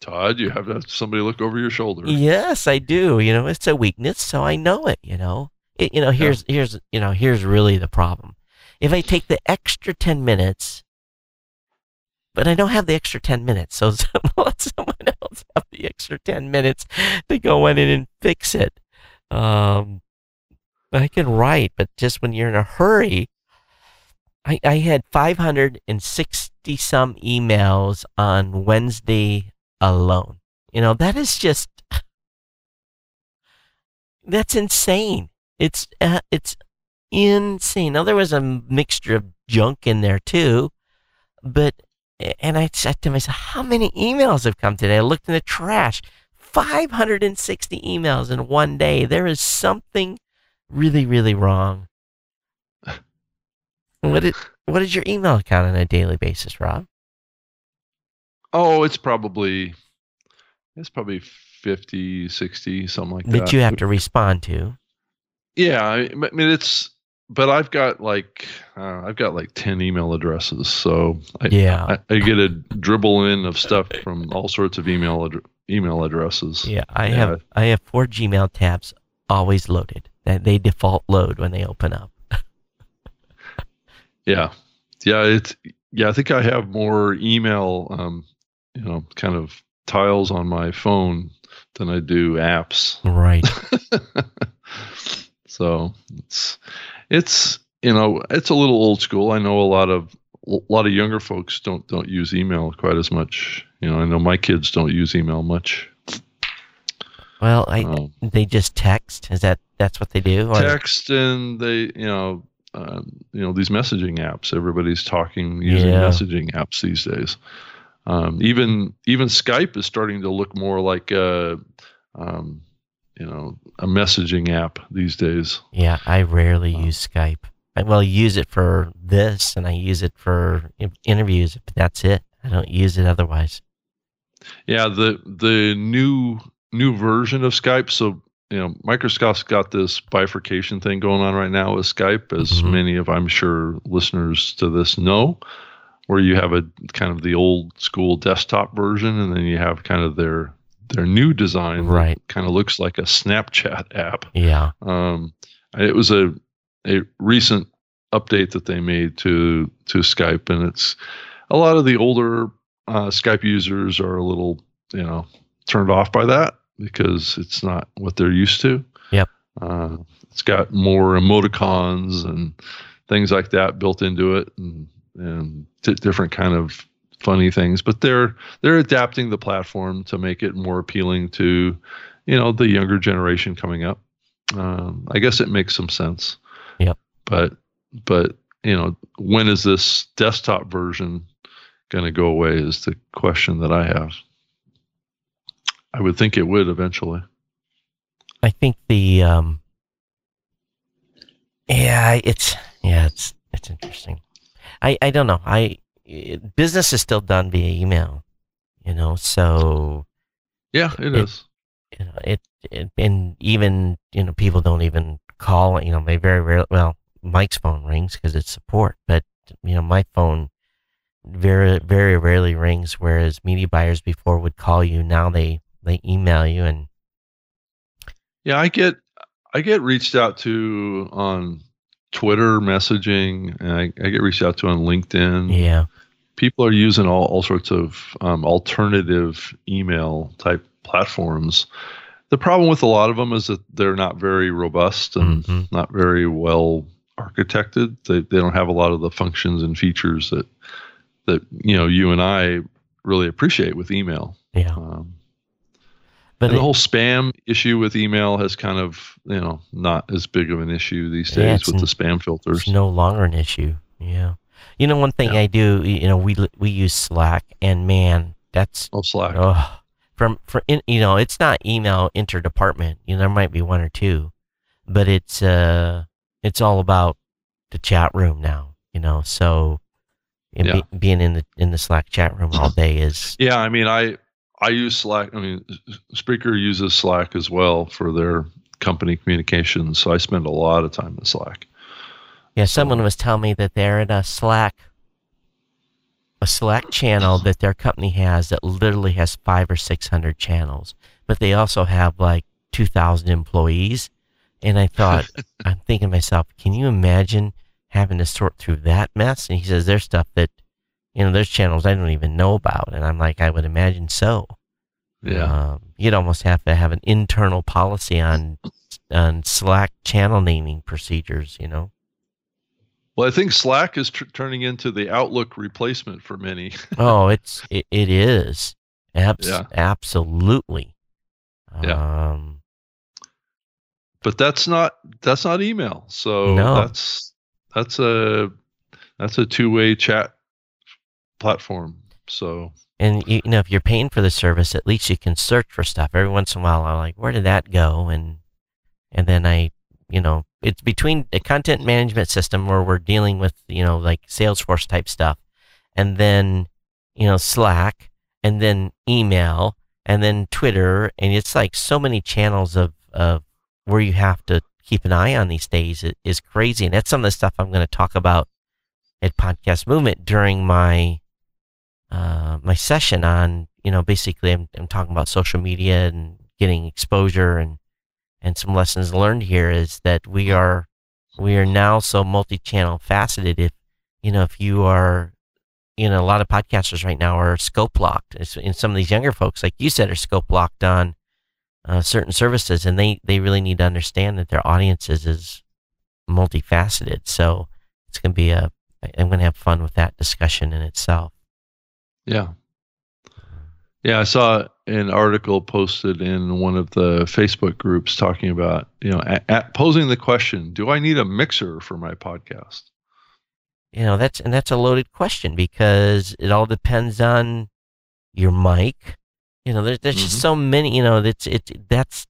Todd, you have to have somebody look over your shoulder. Yes, I do. You know, it's a weakness, so I know it. You know, it, you know. Here's here's you know here's really the problem. If I take the extra ten minutes, but I don't have the extra ten minutes, so let someone else have the extra ten minutes to go in and fix it. Um, I can write, but just when you're in a hurry, I I had five hundred and sixty some emails on Wednesday alone. You know, that is just that's insane. It's uh, it's insane. Now there was a mixture of junk in there too, but and I said to myself, how many emails have come today? I looked in the trash. 560 emails in one day. There is something really, really wrong. What is, what is your email account on a daily basis, Rob? Oh, it's probably it's probably 50, 60, something like that. That you have to respond to. Yeah, I I mean it's but I've got like uh, I've got like 10 email addresses. So I, Yeah. I, I get a dribble in of stuff from all sorts of email ad- email addresses. Yeah, I Yeah. have I have four Gmail tabs always loaded. That they default load when they open up. Yeah. Yeah, it's yeah, I think I have more email um, you know, kind of tiles on my phone than I do apps. Right. so it's it's you know it's a little old school. I know a lot of a lot of younger folks don't don't use email quite as much. You know, I know my kids don't use email much. Well, I Um, they just text. Is that that's what they do? Text and they you know um, you know these messaging apps. Everybody's talking using Yeah. messaging apps these days. Um, even even Skype is starting to look more like a um, you know a messaging app these days. Yeah, I rarely Uh, use Skype. I well use it for this, and I use it for interviews, but that's it. I don't use it otherwise. Yeah, the the new new version of Skype. So you know, Microsoft's got this bifurcation thing going on right now with Skype, as Mhm. many of I'm sure listeners to this know, where you have a kind of the old school desktop version, and then you have kind of their their new design, Right. Kind of looks like a Snapchat app. Yeah. Um, it was a a recent update that they made to to Skype, and it's a lot of the older uh, Skype users are a little you know turned off by that because it's not what they're used to. Yep. Uh, it's got more emoticons and things like that built into it, and and t- different kind of funny things. But they're they're adapting the platform to make it more appealing to you know the younger generation coming up. Um, I guess it makes some sense. Yeah. But but you know when is this desktop version going to go away? Is the question that I have. I would think it would eventually. I think the um yeah, it's yeah, it's it's interesting. I I don't know. I it, business is still done via email, you know. So Yeah, it It- is. you know it, it and even you know people don't even call. You know, they very rarely. Well, Mike's phone rings because it's support, but you know my phone very very rarely rings. Whereas media buyers before would call you, now they they email you and Yeah, I get I get reached out to on Twitter messaging, I, I get reached out to on LinkedIn. Yeah. People are using all, all sorts of um, alternative email type platforms. The problem with a lot of them is that they're not very robust and Mhm. not very well architected. They, they don't have a lot of the functions and features that that you know you and I really appreciate with email. Yeah. Um, But and the whole spam issue with email has kind of you know not as big of an issue these Yeah, days with n- the spam filters. It's no longer an issue. Yeah. You know, one thing Yeah. I do, you know, we we use Slack, and man, that's oh, Slack. oh, from for in, you know, it's not email interdepartment. You know, there might be one or two, but it's uh, it's all about the chat room now. You know, so Yeah. be, being in the in the Slack chat room all day is Yeah, I mean, I I use Slack. I mean, Spreaker uses Slack as well for their company communications. So I spend a lot of time in Slack. Yeah, someone was telling me that they're in a Slack, a Slack channel that their company has that literally has five or six hundred channels, but they also have like two thousand employees. And I thought, I'm thinking to myself, can you imagine having to sort through that mess? And he says, there's stuff that, you know, there's channels I don't even know about, and I'm like, I would imagine so. Yeah, Um, you'd almost have to have an internal policy on on Slack channel naming procedures, you know. well, I think Slack is tr- turning into the Outlook replacement for many. oh, it's it, it is. Abs- Yeah. absolutely. Yeah. Um, but that's not that's not email. So No. that's that's a that's a two way chat platform. So and you, you know, if you're paying for the service, at least you can search for stuff. Every once in a while, I'm like, where did that go? And and then I, you know, it's between a content management system where we're dealing with, you know, like Salesforce type stuff, and then, you know, Slack, and then email, and then Twitter, and it's like so many channels of of where you have to keep an eye on these days it is crazy, and that's some of the stuff I'm going to talk about at Podcast Movement during my uh, my session on you know basically I'm, I'm talking about social media and getting exposure and and some lessons learned here is that we are we are now so multi-channel faceted. If you know if you are you know a lot of podcasters right now are scope locked. And some of these younger folks like you said are scope locked on uh, certain services and they they really need to understand that their audiences is multifaceted. So it's going to be a i'm going to have fun with that discussion in itself yeah. Yeah, I saw an article posted in one of the Facebook groups talking about, you know, at, at posing the question, do I need a mixer for my podcast? you know that's and that's a loaded question because it all depends on your mic you know there's, there's just Mhm. so many you know that's it that's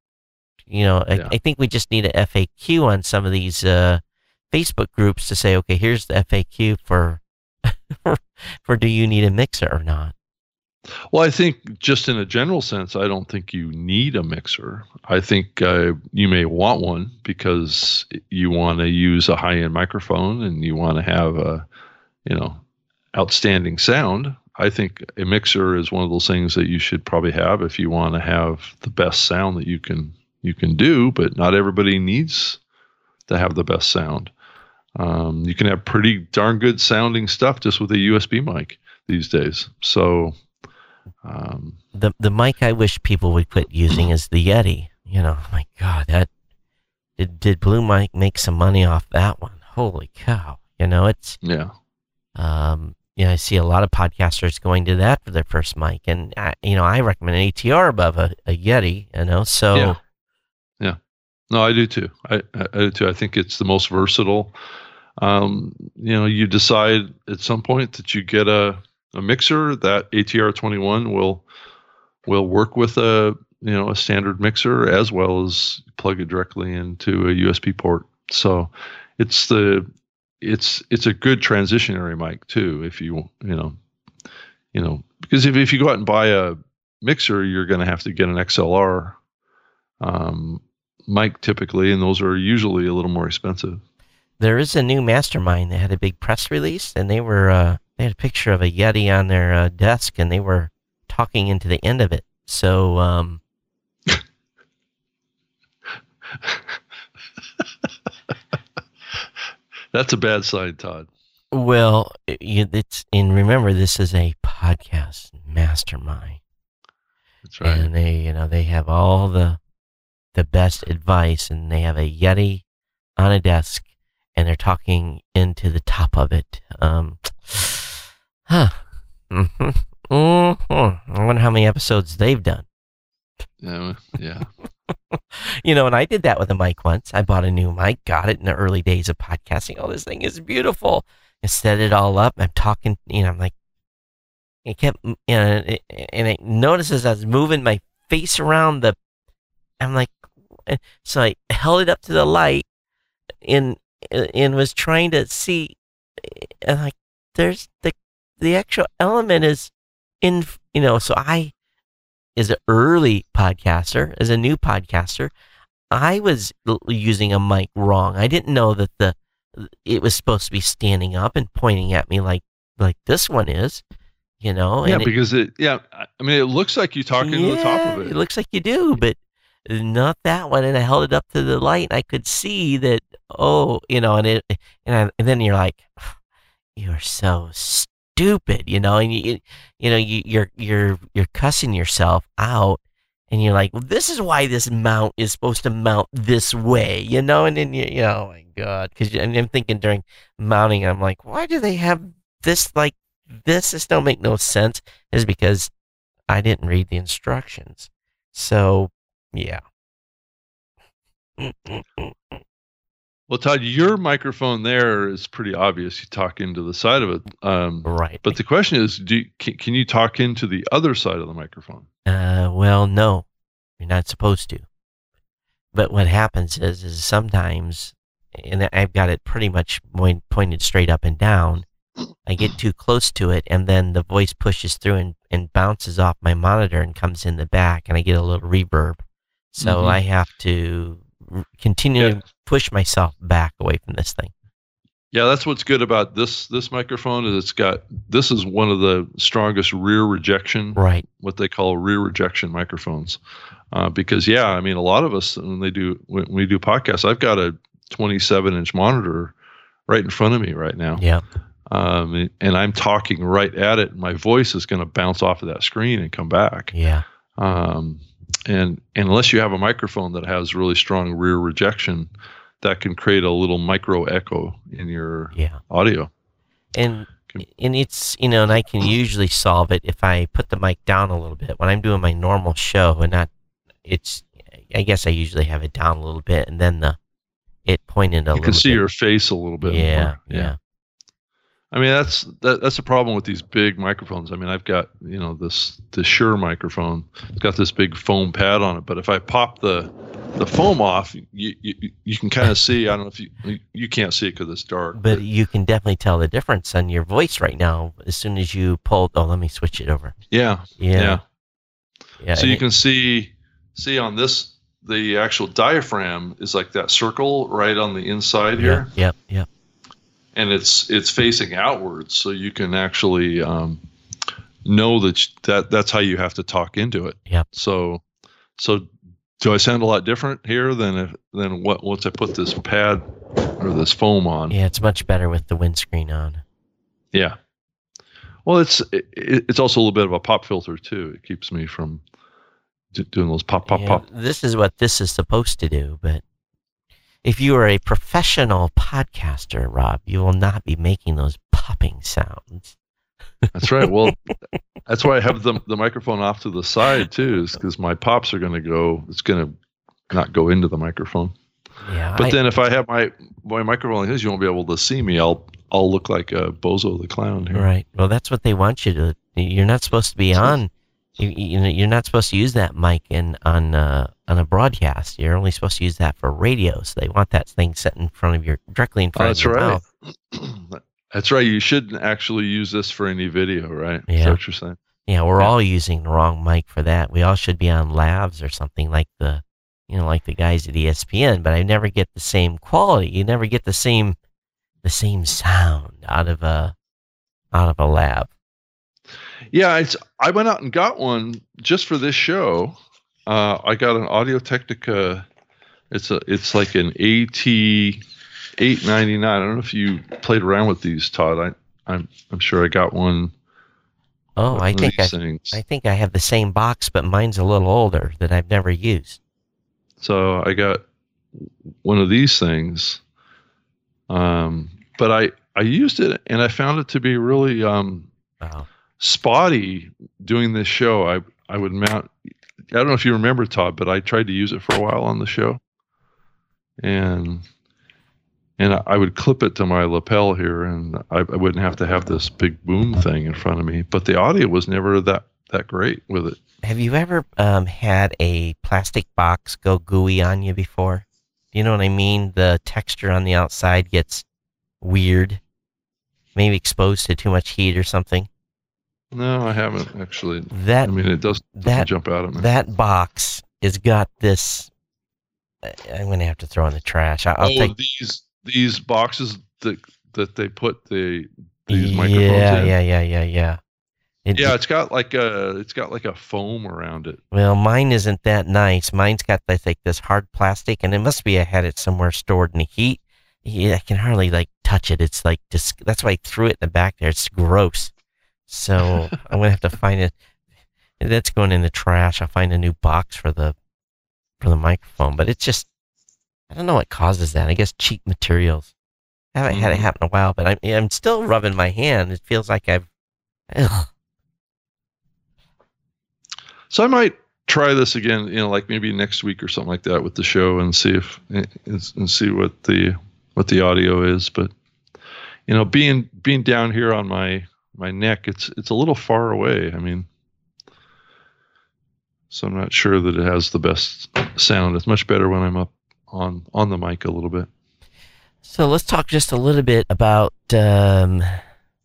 you know I, Yeah. I think we just need a faq on some of these uh facebook groups to say okay here's the faq for for, do you need a mixer or not Well, I think just in a general sense, I don't think you need a mixer. I think uh, you may want one because you want to use a high-end microphone and you want to have a, you know, outstanding sound. I think a mixer is one of those things that you should probably have if you want to have the best sound that you can you can do. But not everybody needs to have the best sound. Um, you can have pretty darn good sounding stuff just with a USB mic these days. So. Um, the the mic i wish people would quit using is the yeti you know my god that did, did blue mike make some money off that one holy cow you know it's yeah. Um, you know, I see a lot of podcasters going to that for their first mic, and I, you know, I recommend an ATR above a, a Yeti. You know, so Yeah. Yeah. No, I do too. I, I do too. I think it's the most versatile. Um, you know, you decide at some point that you get a, a mixer that ATR 21 will will work with a you know a standard mixer as well as plug it directly into a USB port. So it's the it's it's a good transitionary mic too. If you you know you know because if if you go out and buy a mixer, you're going to have to get an XLR um, mic typically, and those are usually a little more expensive. there is a new mastermind that had a big press release, and they were uh, they had a picture of a Yeti on their uh, desk, and they were talking into the end of it. So, um, That's a bad sign, Todd. Well, it's and remember this is a podcast mastermind. That's right. And they, you know, they have all the the best advice, and they have a Yeti on a desk, and they're talking into the top of it. Um, huh. Mm-hmm. Mm-hmm. I wonder how many episodes they've done. Yeah, yeah. you know, and I did that with a mic once. I bought a new mic, got it in the early days of podcasting. Oh, this thing is beautiful. I set it all up. I'm talking, you know, I'm like, it kept, you know, and it notices I was moving my face around the, I'm like, so I held it up to the light and, and was trying to see, and like, there's the, the actual element is in, you know, so I, as an early podcaster, as a new podcaster, I was using a mic wrong. I didn't know that the it was supposed to be standing up and pointing at me like like this one is, you know. Yeah, because it, it, yeah, I mean it looks like you talking yeah, to the top of it. It looks like you do, but not that one. And I held it up to the light, and I could see that. Oh, you know, and it and I, and then you're like, you're so stupid, you know, and you you know you, you're you're you're cussing yourself out and you're like, well, this is why this mount is supposed to mount this way, you know? And then you, you know, oh my God. Cause I'm thinking during mounting, I'm like, why do they have this like this? This don't make no sense. Is because I didn't read the instructions. So, yeah. Well, Todd, your microphone there is pretty obvious. You talk into the side of it, um, right? But the question is, do you, can, can, you talk into the other side of the microphone? Uh, well, no, you're not supposed to. But what happens is, is sometimes, and I've got it pretty much point, pointed straight up and down. I get too close to it, and then the voice pushes through and, and bounces off my monitor and comes in the back, and I get a little reverb. So mm-hmm. I have to continue yeah. to push myself back away from this thing. Yeah, that's what's good about this this microphone is it's got this is one of the strongest rear rejection, right? What they call rear rejection microphones, uh, because yeah, I mean a lot of us when they do when we do podcasts, I've got a 27 inch monitor right in front of me right now. Yeah. Um, and I'm talking right at it, and my voice is going to bounce off of that screen and come back. Yeah. Um, and, and unless you have a microphone that has really strong rear rejection, that can create a little micro echo in your yeah. audio. And and it's you know, and I can usually solve it if I put the mic down a little bit when I'm doing my normal show, and not. It's I guess I usually have it down a little bit, and then the it pointed a you little. You can see bit. your face a little bit. Yeah, more. yeah. yeah. I mean that's that, that's a problem with these big microphones. I mean I've got you know this the Shure microphone. It's got this big foam pad on it, but if I pop the the foam off, you you, you can kind of see. I don't know if you you can't see it because it's dark. But, but, you can definitely tell the difference on your voice right now as soon as you pull. Oh, let me switch it over. Yeah, yeah, yeah. yeah so you can see see on this the actual diaphragm is like that circle right on the inside here. Yeah, yeah. yep and it's it's facing outwards, so you can actually um, know that that that's how you have to talk into it. Yeah. So so do I sound a lot different here than if than what once I put this pad or this foam on? Yeah, it's much better with the windscreen on. Yeah. Well, it's it, it's also a little bit of a pop filter too. It keeps me from doing those pop pop yeah, pop. This is what this is supposed to do, but if you are a professional podcaster, Rob, you will not be making those popping sounds. that's right. Well, that's why I have the the microphone off to the side too, is because my pops are going to go. It's going to not go into the microphone. Yeah. But I, then if I have my my microphone like this, you won't be able to see me. I'll I'll look like a bozo the clown here. Right. Well, that's what they want you to. You're not supposed to be on you, you know, you're not supposed to use that mic in on uh, on a broadcast. You're only supposed to use that for radio. So they want that thing set in front of your directly in front oh, of your right. mouth. that's right. You shouldn't actually use this for any video, right? Yeah. Is that what you're saying? Yeah, we're yeah. all using the wrong mic for that. We all should be on lavs or something like the, you know, like the guys at ESPN. But I never get the same quality. You never get the same, the same sound out of a, out of a lav. Yeah, it's. I went out and got one just for this show. Uh, I got an Audio Technica It's a it's like an AT eight ninety nine. I don't know if you played around with these, Todd. I I'm I'm sure I got one. Oh, I think I, things. I think I have the same box, but mine's a little older that I've never used. So I got one of these things. Um, but I I used it and I found it to be really um Wow. spotty doing this show. I I would mount. I don't know if you remember Todd, but I tried to use it for a while on the show, and and I- would clip it to my lapel here, and I, I wouldn't have to have this big boom thing in front of me. But the audio was never that that great with it. Have you ever um, had a plastic box go gooey on you before? You know what I mean? The texture on the outside gets weird, maybe exposed to too much heat or something. No, I haven't actually. I That mean, it does doesn't that jump out at me. that box has got this. I- I'm gonna have to throw in the trash. I- I'll oh, take. these these boxes that that they put the these microphones Yeah, in. yeah, yeah, yeah, yeah. It- Yeah, it's got like a it's got like a foam around it. Well, mine isn't that nice. Mine's got I think this hard plastic, and it must be I had it somewhere stored in the heat. Yeah, I can hardly like touch it. It's like dis- that's why I threw it in the back there. It's gross. So I'm gonna have to find it. That's going in the trash. I'll find a new box for the for the microphone. But it's just I don't know what causes that. I guess cheap materials. I haven't had it Mhm. happen in a while, but I'm I'm still rubbing my hand. It feels like I've. Ugh. So I might try this again, you know, like maybe next week or something like that with the show and see if and see what the what the audio is. But you know, being being down here on my my neck, it's it's a little far away. I mean, so I'm not sure that it has the best sound. It's much better when I'm up on on the mic a little bit. So let's talk just a little bit about um,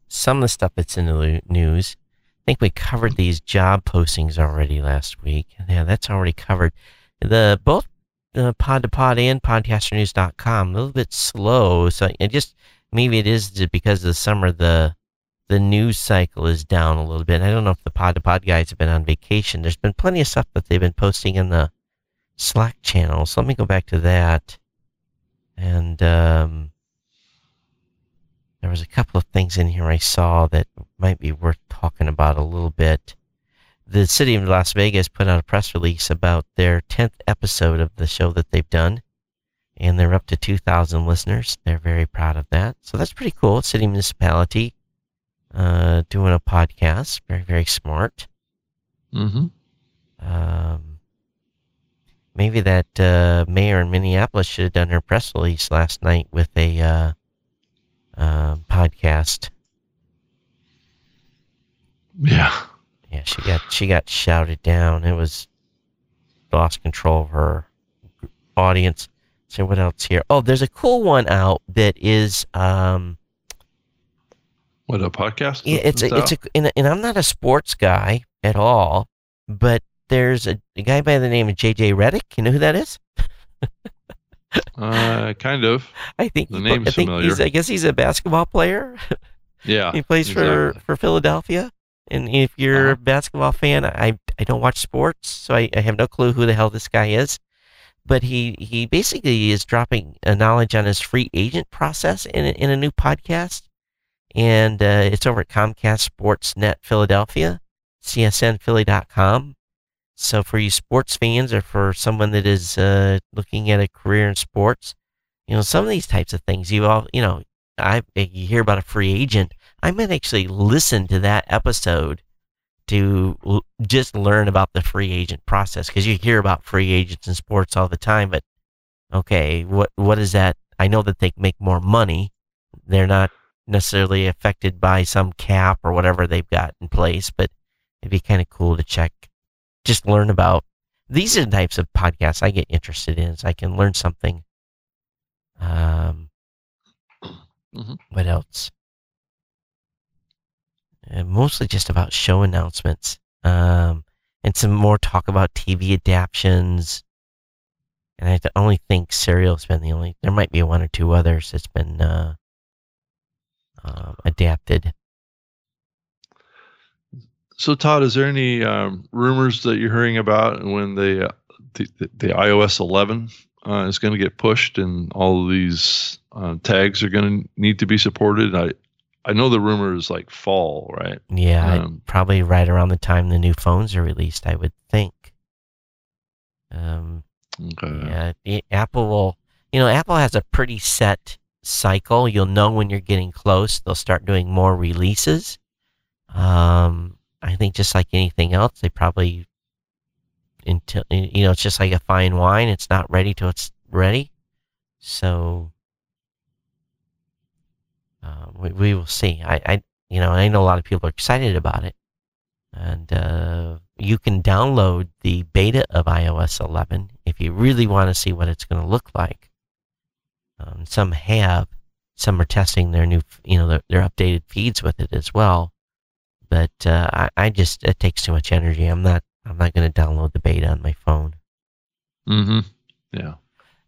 some of the stuff that's in the news. I think we covered these job postings already last week. Yeah, that's already covered. The both uh, pod to pod and podcasternews.com a little bit slow. So it just maybe it is because of the summer the the news cycle is down a little bit. I don't know if the pod to pod guys have been on vacation. There's been plenty of stuff that they've been posting in the Slack channel. So let me go back to that. And um, there was a couple of things in here I saw that might be worth talking about a little bit. The city of Las Vegas put out a press release about their 10th episode of the show that they've done, and they're up to 2,000 listeners. They're very proud of that. So that's pretty cool. City municipality uh, doing a podcast. Very, very smart. Mm-hmm. Um, maybe that uh, mayor in Minneapolis should have done her press release last night with a uh, uh, podcast. Yeah. Yeah, she got she got shouted down. It was lost control of her audience. So what else here? Oh, there's a cool one out that is um What a podcast? yeah, it's a, it's a and, and I'm not a sports guy at all, but there's a, a guy by the name of JJ Redick. You know who that is? uh, kind of. I think The he- name's I think familiar. he's I guess he's a basketball player. Yeah. he plays for exactly. for Philadelphia. And if you're Uh-huh. a basketball fan, I I don't watch sports, so I, I have no clue who the hell this guy is. But he, he basically is dropping a knowledge on his free agent process in a, in a new podcast, and uh, it's over at Comcast Sportsnet Philadelphia, CSNPhilly.com. So for you sports fans, or for someone that is uh, looking at a career in sports, you know some of these types of things you all you know I you hear about a free agent. I might actually listen to that episode to l- just learn about the free agent process because you hear about free agents in sports all the time. But okay, what what is that? I know that they make more money. They're not necessarily affected by some cap or whatever they've got in place, but it'd be kind of cool to check, just learn about. These are the types of podcasts I get interested in, so I can learn something. Um, Mhm. what else? Uh, mostly just about show announcements, um, and some more talk about TV adaptions. And I only think Serial's been the only. There might be one or two others that's been uh, um, adapted. So Todd, is there any um, rumors that you're hearing about when the, uh, the the iOS 11 uh, is going to get pushed, and all of these uh, tags are going to need to be supported. I I know the rumor is like fall, right? Yeah, um, probably right around the time the new phones are released, I would think. Um, okay. Yeah, Apple will. You know, Apple has a pretty set cycle. You'll know when you're getting close. They'll start doing more releases. Um, I think just like anything else, they probably until you know it's just like a fine wine. It's not ready till it's ready. So uh, we, we will see. I, I you know I know a lot of people are excited about it, and uh, you can download the beta of iOS 11 if you really want to see what it's going to look like. Um, some have, some are testing their new, you know, their, their updated feeds with it as well. But uh, I, I just it takes too much energy. I'm not I'm not going to download the beta on my phone. Mm-hmm. Yeah.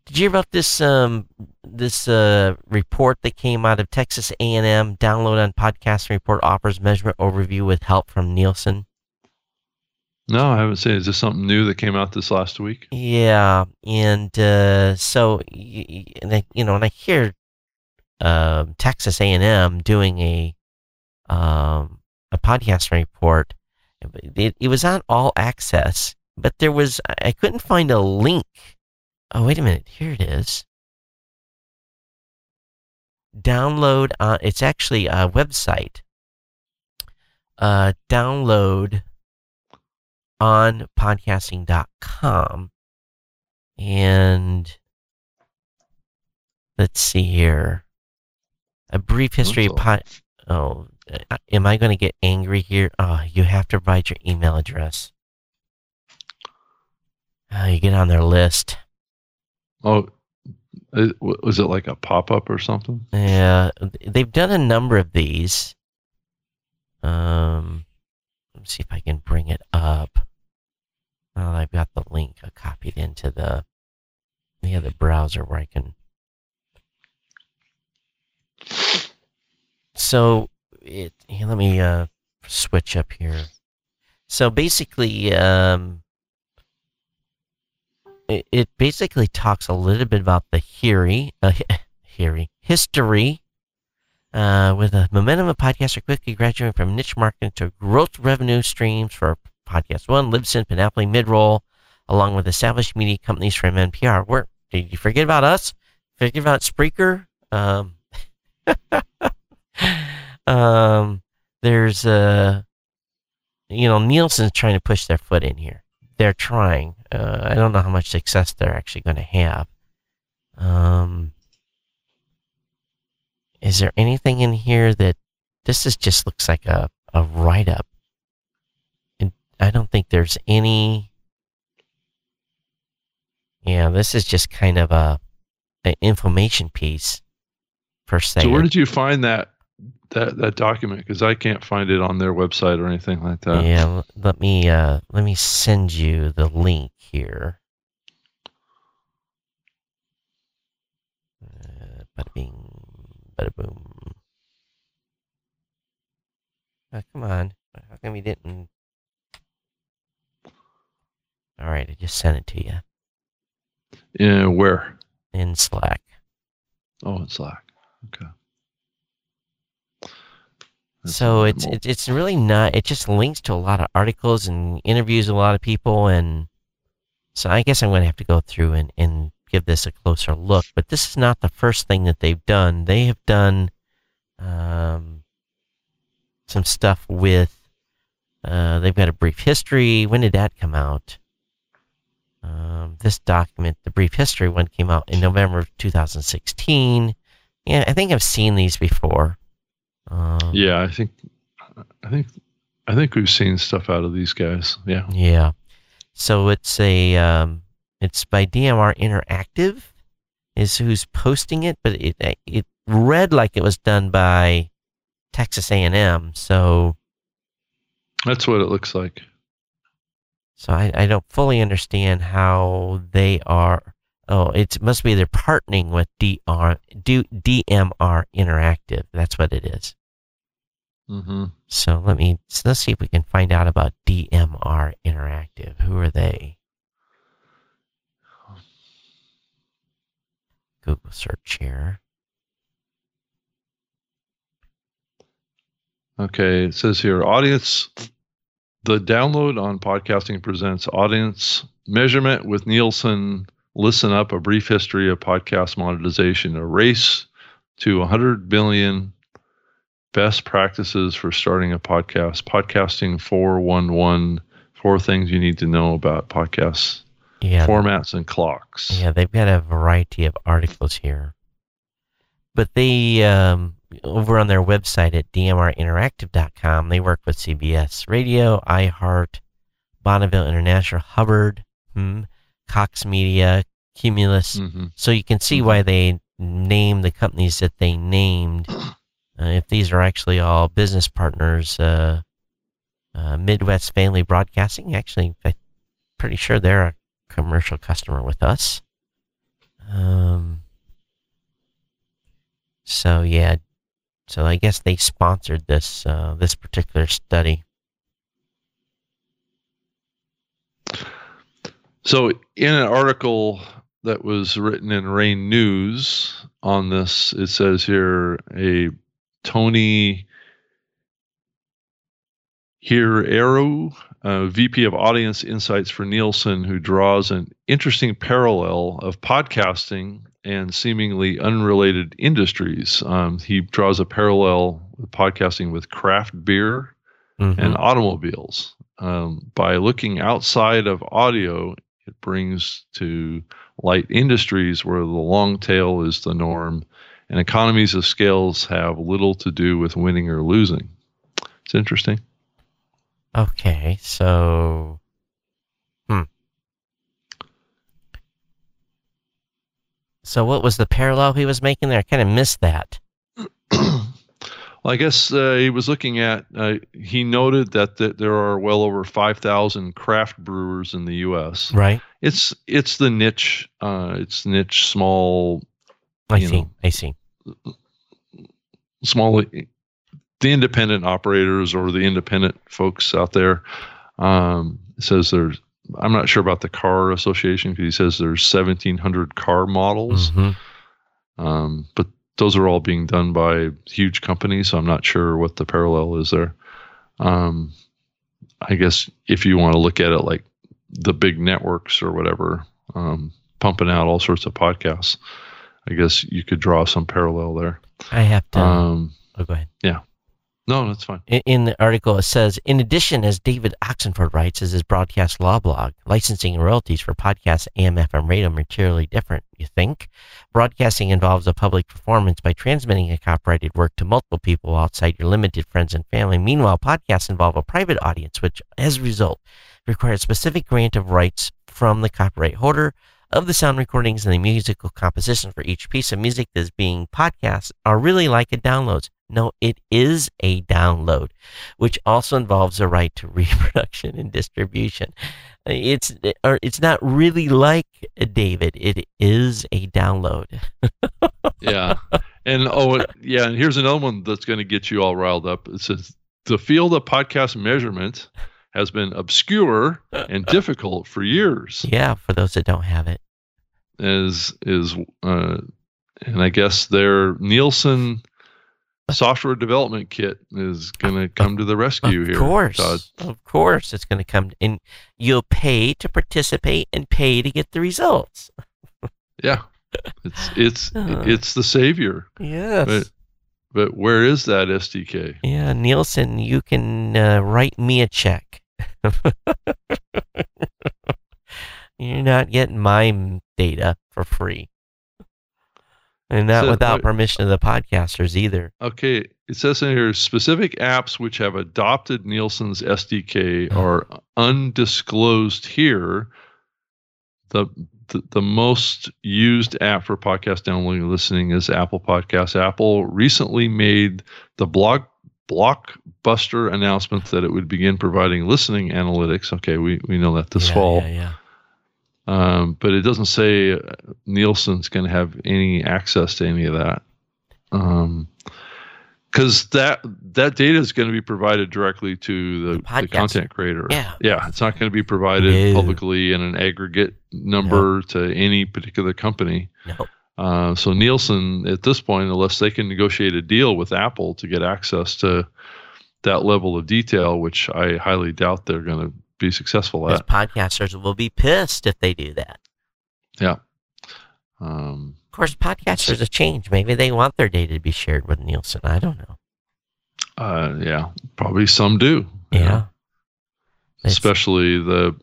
Did you hear about this um this uh report that came out of Texas A&M? Download on podcast report offers measurement overview with help from Nielsen. No, I haven't seen. Is this something new that came out this last week? Yeah, and uh, so and I, you know, and I hear uh, Texas A&M doing a um, a podcast report. It, it was on All Access, but there was I couldn't find a link. Oh, wait a minute. Here it is. Download. Uh, it's actually a website. Uh, download on podcasting.com. And let's see here. A brief history of pod. Oh, uh, am I going to get angry here? Oh, you have to write your email address. Oh, you get on their list. Oh, was it like a pop up or something? Yeah, they've done a number of these. Um, let's see if I can bring it up. I've got the link I copied into the the other browser where I can. So it here, let me uh, switch up here. So basically, um, it, it basically talks a little bit about the theory, uh, history, uh, with a momentum of podcasts are quickly graduating from niche marketing to growth revenue streams for Podcast One, Libsyn, Panoply, Midroll, along with established media companies from NPR. Where did you forget about us? Forget about Spreaker? Um, um, there's uh, you know, Nielsen's trying to push their foot in here. They're trying. Uh, I don't know how much success they're actually going to have. Um, is there anything in here that this is just looks like a, a write up? I don't think there's any. Yeah, this is just kind of a an information piece per se. So where did you find that that that document? Because I can't find it on their website or anything like that. Yeah, let me uh, let me send you the link here. Uh, bada bing, bada boom. Oh, come on. How come you didn't? All right, I just sent it to you. Yeah, where? In Slack. Oh, in Slack. Okay. That's so it's it, it's really not. It just links to a lot of articles and interviews a lot of people, and so I guess I'm going to have to go through and and give this a closer look. But this is not the first thing that they've done. They have done um, some stuff with. Uh, they've got a brief history. When did that come out? Um, this document, the brief history one, came out in November of 2016. Yeah, I think I've seen these before. Um, yeah, I think, I think, I think we've seen stuff out of these guys. Yeah. Yeah. So it's a, um, it's by DMR Interactive, is who's posting it, but it it read like it was done by Texas A&M. So that's what it looks like. So I, I don't fully understand how they are. Oh, it must be they're partnering with DR, DMR Interactive. That's what it is. Mm-hmm. So let me so let's see if we can find out about DMR Interactive. Who are they? Google search here. Okay, it says here audience. The download on podcasting presents audience measurement with Nielsen. Listen up a brief history of podcast monetization, a race to 100 billion best practices for starting a podcast. Podcasting 411, four things you need to know about podcasts, Yeah, formats, and clocks. yeah, they've got a variety of articles here. But they, um, over on their website at dmrinteractive.com, they work with CBS Radio, iHeart, Bonneville International, Hubbard, hmm, Cox Media, Cumulus. hmm So you can see why they named the companies that they named. Uh, if these are actually all business partners, uh, uh, Midwest Family Broadcasting, actually, I'm pretty sure they're a commercial customer with us. Um, so yeah, so I guess they sponsored this uh, this particular study. So, in an article that was written in Rain News on this, it says here a Tony Hereau, uh, VP of Audience Insights for Nielsen, who draws an interesting parallel of podcasting and seemingly unrelated industries. Um, he draws a parallel with podcasting with craft beer Mhm. and automobiles. Um, by looking outside of audio, it brings to light industries where the long tail is the norm, and economies of scales have little to do with winning or losing. It's interesting. Okay, so hmm. So what was the parallel he was making there? I kind of missed that. well, I guess uh, he was looking at. Uh, he noted that, that there are well over five thousand craft brewers in the U.S. Right. It's it's the niche. Uh, it's niche, small, I see. know. I see. small the independent operators or the independent folks out there um says there's i'm not sure about the car association because he says there's 1700 car models Mhm. um but those are all being done by huge companies so i'm not sure what the parallel is there um i guess if you want to look at it like the big networks or whatever um pumping out all sorts of podcasts i guess you could draw some parallel there I have to. um oh, go ahead. No that's fine In, in the article, it says, in addition, as David Oxenford writes, is his broadcast law blog, licensing and royalties for podcasts, AM, FM radio materially different. You think? Broadcasting involves a public performance by transmitting a copyrighted work to multiple people outside your limited friends and family. Meanwhile, podcasts involve a private audience, which, as a result, requires specific grant of rights from the copyright holder of the sound recordings and the musical composition for each piece of music that is being podcast are really like a download. No, it is a download, which also involves a right to reproduction and distribution. It's it's not really like David. It is a download. yeah. And oh, yeah. And here's another one that's going to get you all riled up. It says the field of podcast measurement has been obscure and difficult for years. Yeah, for those that don't have it. Is is uh, and I guess their Nielsen software development kit is going to come to the rescue of here. Of course, Todd. of course, it's going to come, and you'll pay to participate and pay to get the results. Yeah. It's it's Uh. it's the savior. Yes. But but where is that SDK? Yeah, Nielsen, you can uh, write me a check. You're not getting my data for free. And not So, without uh, permission of the podcasters either. Okay, it says in here specific apps which have adopted Nielsen's SDK Oh. are undisclosed here. The, the the most used app for podcast downloading and listening is Apple Podcasts. Apple recently made the blog blockbuster announcement that it would begin providing listening analytics. Okay, we, we know that this yeah, fall. Yeah, yeah. Um, but it doesn't say uh, Nielsen's going to have any access to any of that. Um, because that that data is going to be provided directly to the, The the, content creator. Yeah. yeah, it's not going to be provided No. publicly in an aggregate number to any particular company. No. Uh, so Nielsen, at this point, unless they can negotiate a deal with Apple to get access to that level of detail, which I highly doubt they're going to be successful at. podcasters will be pissed if they do that. Yeah. Um, Of course, podcasters have changed. Maybe they want their data to be shared with Nielsen. I don't know. uh, yeah, probably some do. you Yeah. know, especially the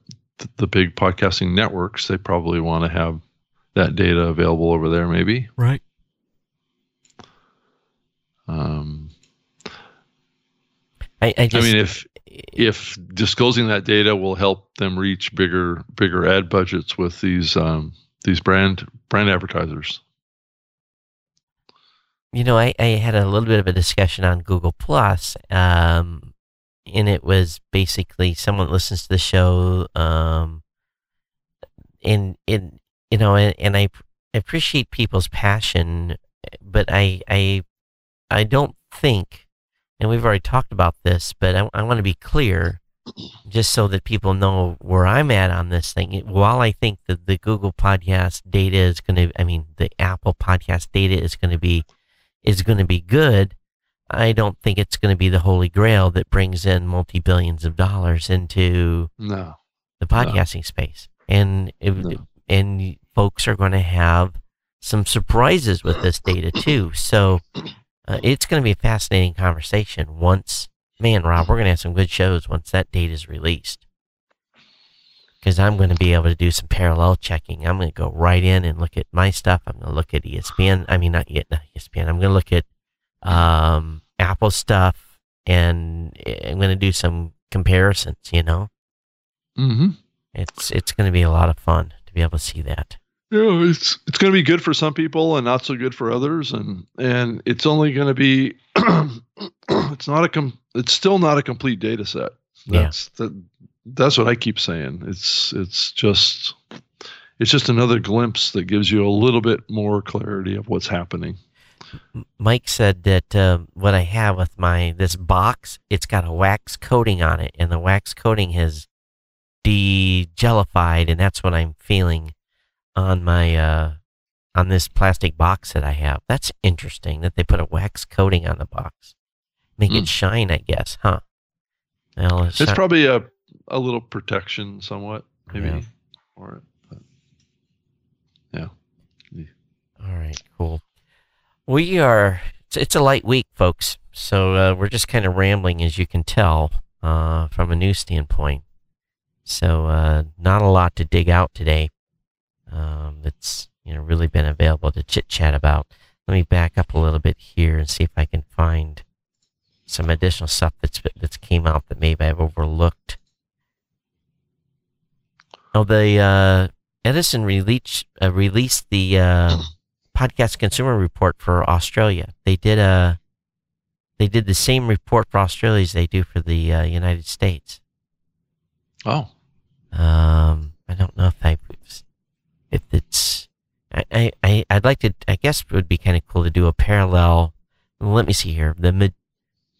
the big podcasting networks. They probably want to have that data available over there. Maybe. Right. Um, I, I I mean, if if disclosing that data will help them reach bigger bigger ad budgets with these um, these brand brand advertisers. you know, I, I had a little bit of a discussion on Google Plus, um, and it was basically someone listens to the show, um, and and you know, and, and I appreciate people's passion, but I I I don't think, and we've already talked about this, but I, I want to be clear, just so that people know where I'm at on this thing. While I think that the Google Podcast data is going to, I mean, the Apple Podcast data is going to be is going to be good, I don't think it's going to be the holy grail that brings in multi billions of dollars into No. the podcasting space. And it, No. And folks are going to have some surprises with this data too. So uh, it's going to be a fascinating conversation once. Man, Rob, we're going to have some good shows once that data is released. Because I'm going to be able to do some parallel checking. I'm going to go right in and look at my stuff. I'm going to look at ESPN. I mean, not yet, not ESPN. I'm going to look at um, Apple stuff, and I'm going to do some comparisons. You know, Mm-hmm. it's it's going to be a lot of fun to be able to see that. Yeah, it's it's going to be good for some people and not so good for others, and and it's only going to be it's not a com- it's still not a complete data set. Yeah. That's that that's what I keep saying. It's it's just it's just another glimpse that gives you a little bit more clarity of what's happening. Mike said that uh, what I have with my this box, it's got a wax coating on it, and the wax coating has de-jellified, and that's what I'm feeling on my uh, on this plastic box that I have. That's interesting that they put a wax coating on the box, make Hmm. it shine. I guess, huh? Well, it's, It's not- probably a a little protection, somewhat maybe, Yeah. for it. But yeah. All right, cool. We are. It's, it's a light week, folks. So uh, we're just kind of rambling, as you can tell, uh, from a news standpoint. So uh, not a lot to dig out today. Um, that's you know really been available to chit chat about. Let me back up a little bit here and see if I can find some additional stuff that's that's came out that maybe I've overlooked. Oh, the uh, Edison released uh, released the uh, podcast consumer report for Australia. They did a they did the same report for Australia as they do for the uh, United States. Oh. Um, I don't know if I if it's I, I, I'd like to I guess it would be kind of cool to do a parallel. Let me see here. The mid,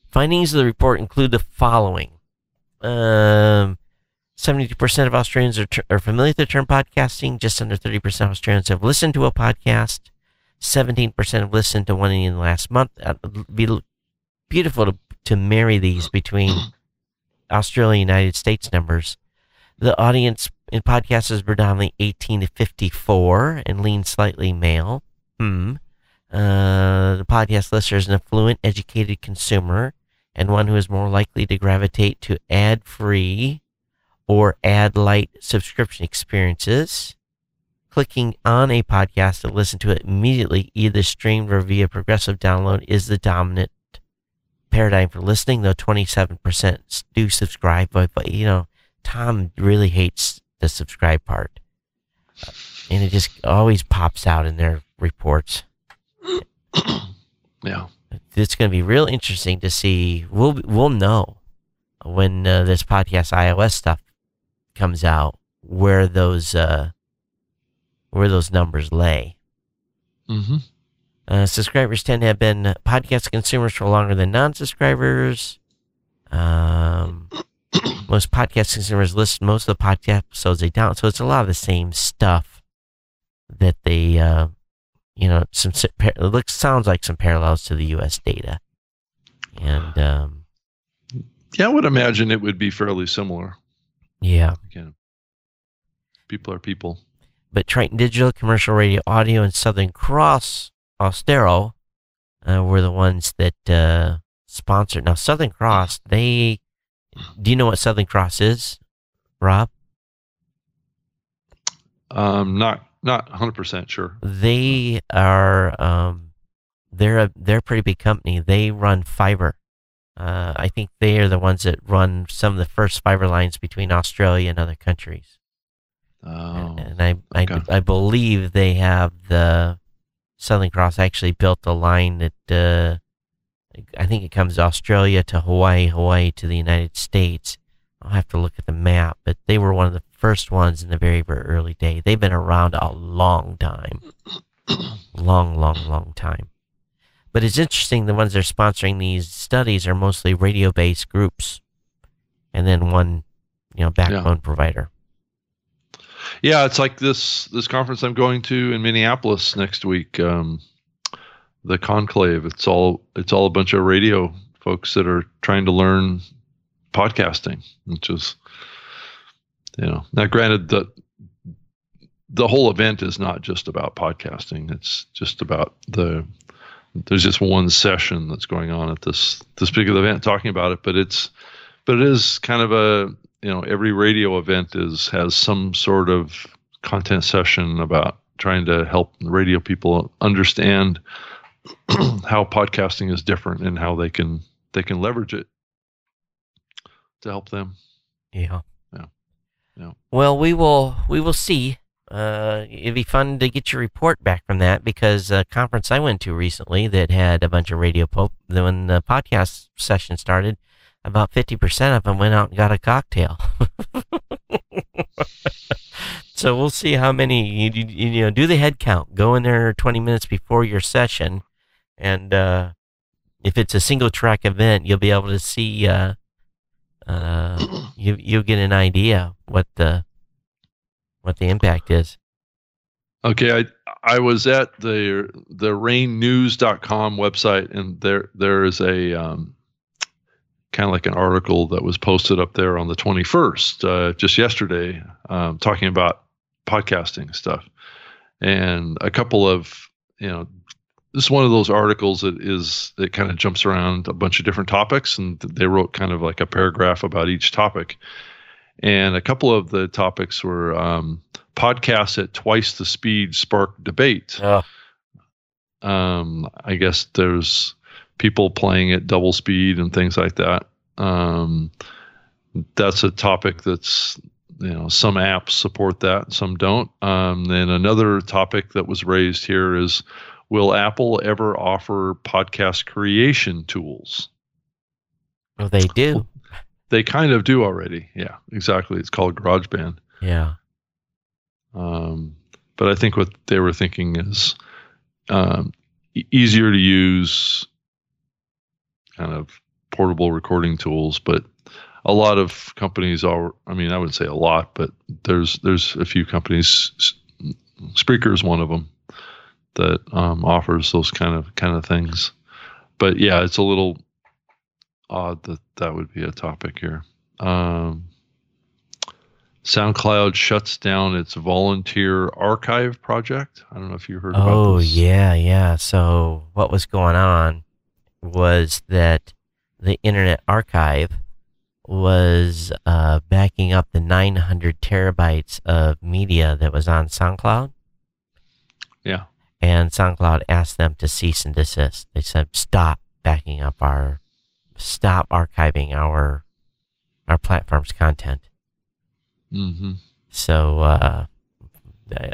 findings of the report include the following. Um, 72% of Australians are, ter- are familiar with the term podcasting. Just under 30% of Australians have listened to a podcast. 17% have listened to one in the last month. It'd be beautiful to, to marry these between Australia United States numbers. The audience in podcasts is predominantly 18 to 54 and leans slightly male. Hmm. Uh, the podcast listener is an affluent, educated consumer and one who is more likely to gravitate to ad free or ad light subscription experiences. Clicking on a podcast to listen to it immediately, either streamed or via progressive download, is the dominant paradigm for listening, though 27% do subscribe. But, but, you know, Tom really hates the subscribe part. And it just always pops out in their reports. Yeah. It's going to be real interesting to see. We'll we'll know when uh, this podcast iOS stuff comes out where those uh, where those numbers lay. Mm-hmm. Uh, subscribers tend to have been podcast consumers for longer than non-subscribers. Um, most podcast consumers listen most of the podcast episodes they download, so it's a lot of the same stuff that they uh, you know, some it looks sounds like some parallels to the U.S. data, and um, yeah, I would imagine it would be fairly similar. Yeah, again, people are people. But Triton Digital, Commercial Radio Audio, and Southern Cross Austereo uh, were the ones that uh, sponsored. Now, Southern Cross, they do you know what Southern Cross is, Rob? Um, not not 100% sure. They are um, they're a they're a pretty big company. They run fiber. Uh, I think they are the ones that run some of the first fiber lines between Australia and other countries. Oh, and, I, okay. I, I believe they have the Southern Cross actually built a line that uh, I think it comes Australia to Hawaii, Hawaii to the United States. I'll have to look at the map, but they were one of the first ones in the very, very early day. They've been around a long time. long, long, long time. But it's interesting the ones that are sponsoring these studies are mostly radio based groups and then one, you know, backbone yeah. provider. Yeah, it's like this this conference I'm going to in Minneapolis next week. Um, the conclave. It's all it's all a bunch of radio folks that are trying to learn podcasting, which is you know now granted that the whole event is not just about podcasting. It's just about the there's just one session that's going on at this this big event talking about it, but it's but it is kind of a you know every radio event is has some sort of content session about trying to help radio people understand how podcasting is different and how they can they can leverage it to help them. Yeah. Yeah. Yeah. Well, we will we will see. Uh, it'd be fun to get your report back from that because a conference I went to recently that had a bunch of radio pope. When the podcast session started, about fifty percent of them went out and got a cocktail. so we'll see how many you, you, know do the head count. Go in there twenty minutes before your session and uh, if it's a single track event, you'll be able to see. Uh, uh, you you'll get an idea what the what the impact is. Okay, I I was at the the rainnews.com website and there there is a um, kind of like an article that was posted up there on the 21st uh, just yesterday um, talking about podcasting stuff. And a couple of you know this is one of those articles that is that kind of jumps around a bunch of different topics and they wrote kind of like a paragraph about each topic. And a couple of the topics were um, podcasts at twice the speed spark debate. Oh. um, i guess there's people playing at double speed and things like that um, that's a topic that's you know some apps support that some don't um, then another topic that was raised here is will Apple ever offer podcast creation tools? Well, they do. They kind of do already. Yeah, exactly. It's called GarageBand. Yeah. Um, but I think what they were thinking is um, easier to use, kind of portable recording tools. But a lot of companies are. I mean, I wouldn't say a lot, but there's there's a few companies. Spreaker is one of them that um, offers those kind of kind of things. But yeah, it's a little odd that that would be a topic here. Um, SoundCloud shuts down its volunteer archive project. I don't know if you heard oh, about this. Oh yeah, yeah. So what was going on was that the Internet Archive was uh, backing up the 900 terabytes of media that was on SoundCloud. Yeah and SoundCloud asked them to cease and desist. They said, "Stop backing up our, stop archiving our, our platform's content." Mm-hmm. So, uh,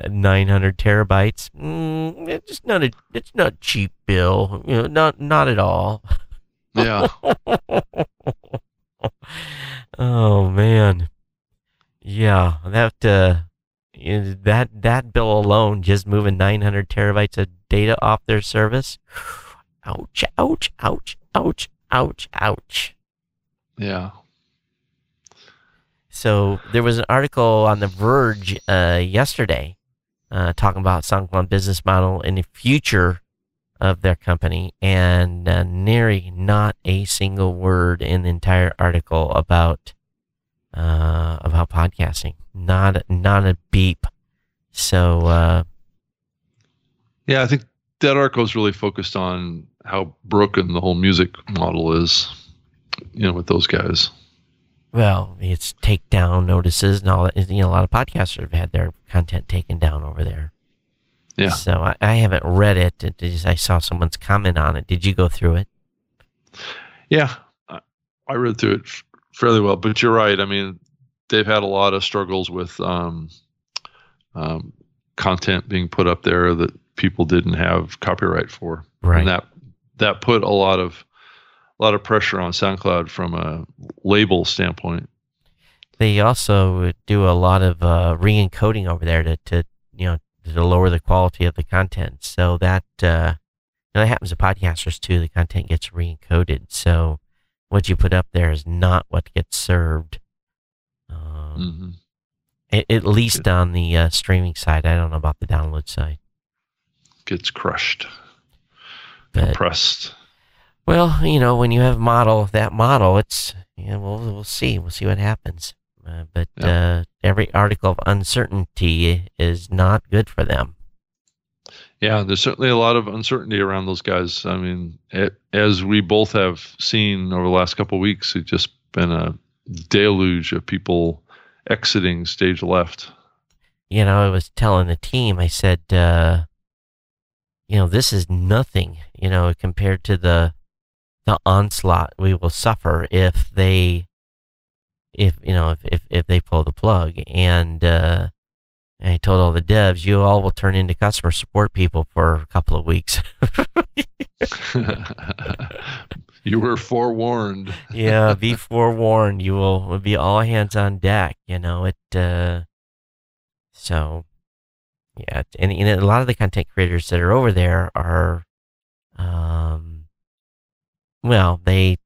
900 terabytes. Mm, it's not a, it's not cheap, Bill. You know, not, not at all. Yeah. oh man. Yeah, that uh, that that bill alone, just moving 900 terabytes of data off their service. Ouch! Ouch! Ouch! Ouch! Ouch! Ouch! Yeah. So there was an article on The Verge uh, yesterday uh, talking about SoundCloud business model and the future of their company, and uh, nary not a single word in the entire article about uh, about podcasting. Not not a beep. So uh, yeah, I think that article is really focused on how broken the whole music model is. You know, with those guys. Well, it's takedown notices and all that. You know, a lot of podcasters have had their content taken down over there. Yeah. So I, I haven't read it. it just, I saw someone's comment on it. Did you go through it? Yeah, I, I read through it fairly well. But you're right. I mean, they've had a lot of struggles with um, um, content being put up there that people didn't have copyright for, Right. and that that put a lot of a lot of pressure on SoundCloud from a label standpoint. They also do a lot of uh, re-encoding over there to, to you know to lower the quality of the content. So that uh, you know, that happens to podcasters too. The content gets re-encoded. So what you put up there is not what gets served. Um, hmm a- At least on the uh, streaming side. I don't know about the download side. Gets crushed, But, compressed. Well, you know, when you have model that model, it's yeah. We'll we'll see. We'll see what happens. Uh, but uh, every article of uncertainty is not good for them. Yeah, there's certainly a lot of uncertainty around those guys. I mean, it, as we both have seen over the last couple of weeks, it's just been a deluge of people exiting stage left. You know, I was telling the team. I said, uh, you know, this is nothing. You know, compared to the the onslaught we will suffer if they if you know if if, if they pull the plug and uh and I told all the devs you all will turn into customer support people for a couple of weeks. you were forewarned. yeah, be forewarned. You will, will be all hands on deck. You know it. Uh, so, yeah, and, and a lot of the content creators that are over there are, um, well, they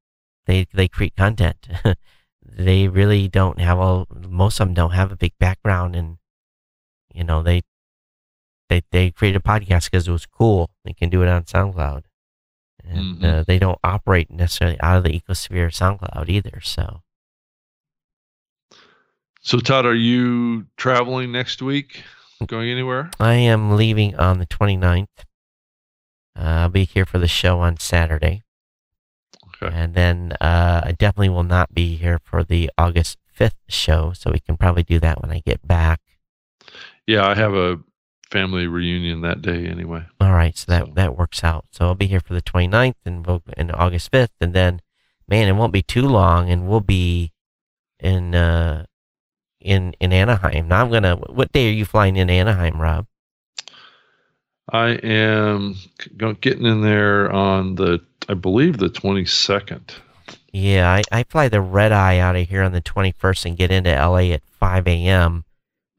they they create content. they really don't have all. Most of them don't have a big background, and you know they they they created a podcast because it was cool. They can do it on SoundCloud and Mhm. uh, they don't operate necessarily out of the ecosphere of SoundCloud either. So So, Todd, are you traveling next week? Going anywhere? I am leaving on the 29th. Uh, I'll be here for the show on Saturday, Okay. and then uh, I definitely will not be here for the August 5th show. So we can probably do that when I get back. Yeah, I have a family reunion that day anyway. All right, so that So- that works out. So I'll be here for the 29th and we'll and August 5th, and then, man, it won't be too long, and we'll be in uh in in Anaheim. Now I'm gonna. What day are you flying in Anaheim, Rob? I am getting in there on the, I believe, the 22nd. Yeah, I, I fly the red eye out of here on the 21st and get into LA at 5 a.m.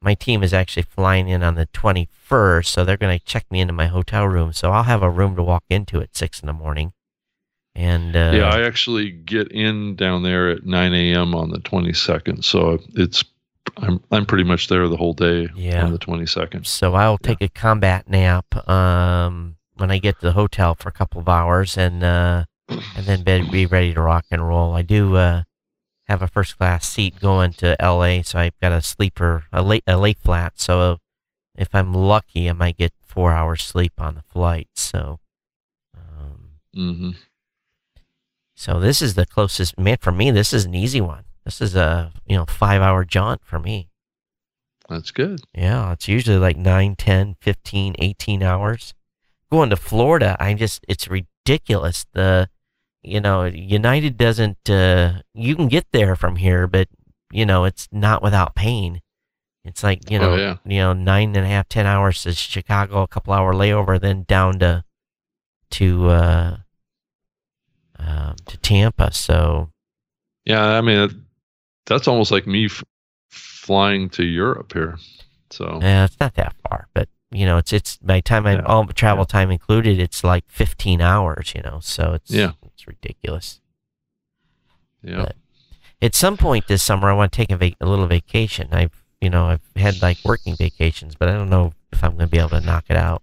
My team is actually flying in on the 21st, so they're going to check me into my hotel room. So I'll have a room to walk into at 6 in the morning. And uh, yeah, I actually get in down there at 9 a.m. on the 22nd. So it's, I'm, I'm pretty much there the whole day Yeah. on the 22nd. so I'll take a combat nap um, when I get to the hotel for a couple of hours and uh, and then be, ready to rock and roll. I do uh, have a first class seat going to LA, so I've got a sleeper, a late a late flat. So if I'm lucky, I might get four hours sleep on the flight. So. Um, hmm so this is the closest man for me. This is an easy one. This is a you know five hour jaunt for me. That's good. Yeah, it's usually like 9, 10, 15, 18 hours. Going to Florida, I just it's ridiculous. The you know, United doesn't uh you can get there from here, but you know, it's not without pain. It's like, you Oh, know, yeah. you know, nine and a half, ten hours to Chicago, a couple hour layover, then down to to uh um, to Tampa. So Yeah, I mean, that's almost like me f- flying to Europe here. So, yeah, it's not that far, but you know, it's it's my time I'm Yeah. all travel time included, it's like 15 hours. You know, so it's Yeah. it's ridiculous. yeah. but- At some point this summer, I want to take a, vac- a little vacation. I've you know I've had like working vacations, but I don't know if I'm going to be able to knock it out.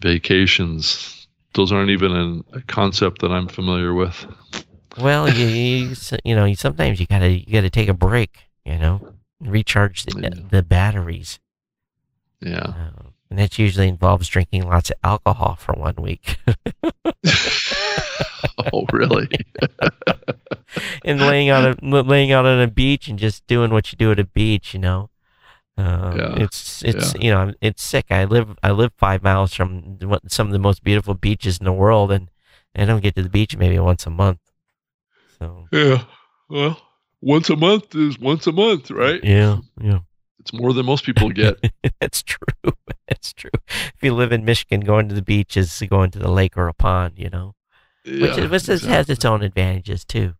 Vacations. Those aren't even an, a concept that I'm familiar with. Well, you, you, you know, sometimes you gotta you gotta take a break. You know, recharge the, Yeah. the batteries. Yeah. Uh, and that usually involves drinking lots of alcohol for one week oh, really? and laying on a laying out on a beach and just doing what you do at a beach. You know, uh, Yeah. it's it's you know it's sick. I live I live five miles from some of the most beautiful beaches in the world, and I don't get to the beach maybe once a month. So Yeah. Well, once a month is once a month, right? yeah, yeah. It's more than most people get. That's true. That's true. If you live in Michigan, going to the beach is going to the lake or a pond, you know, yeah, which, is, which is- has its own advantages too.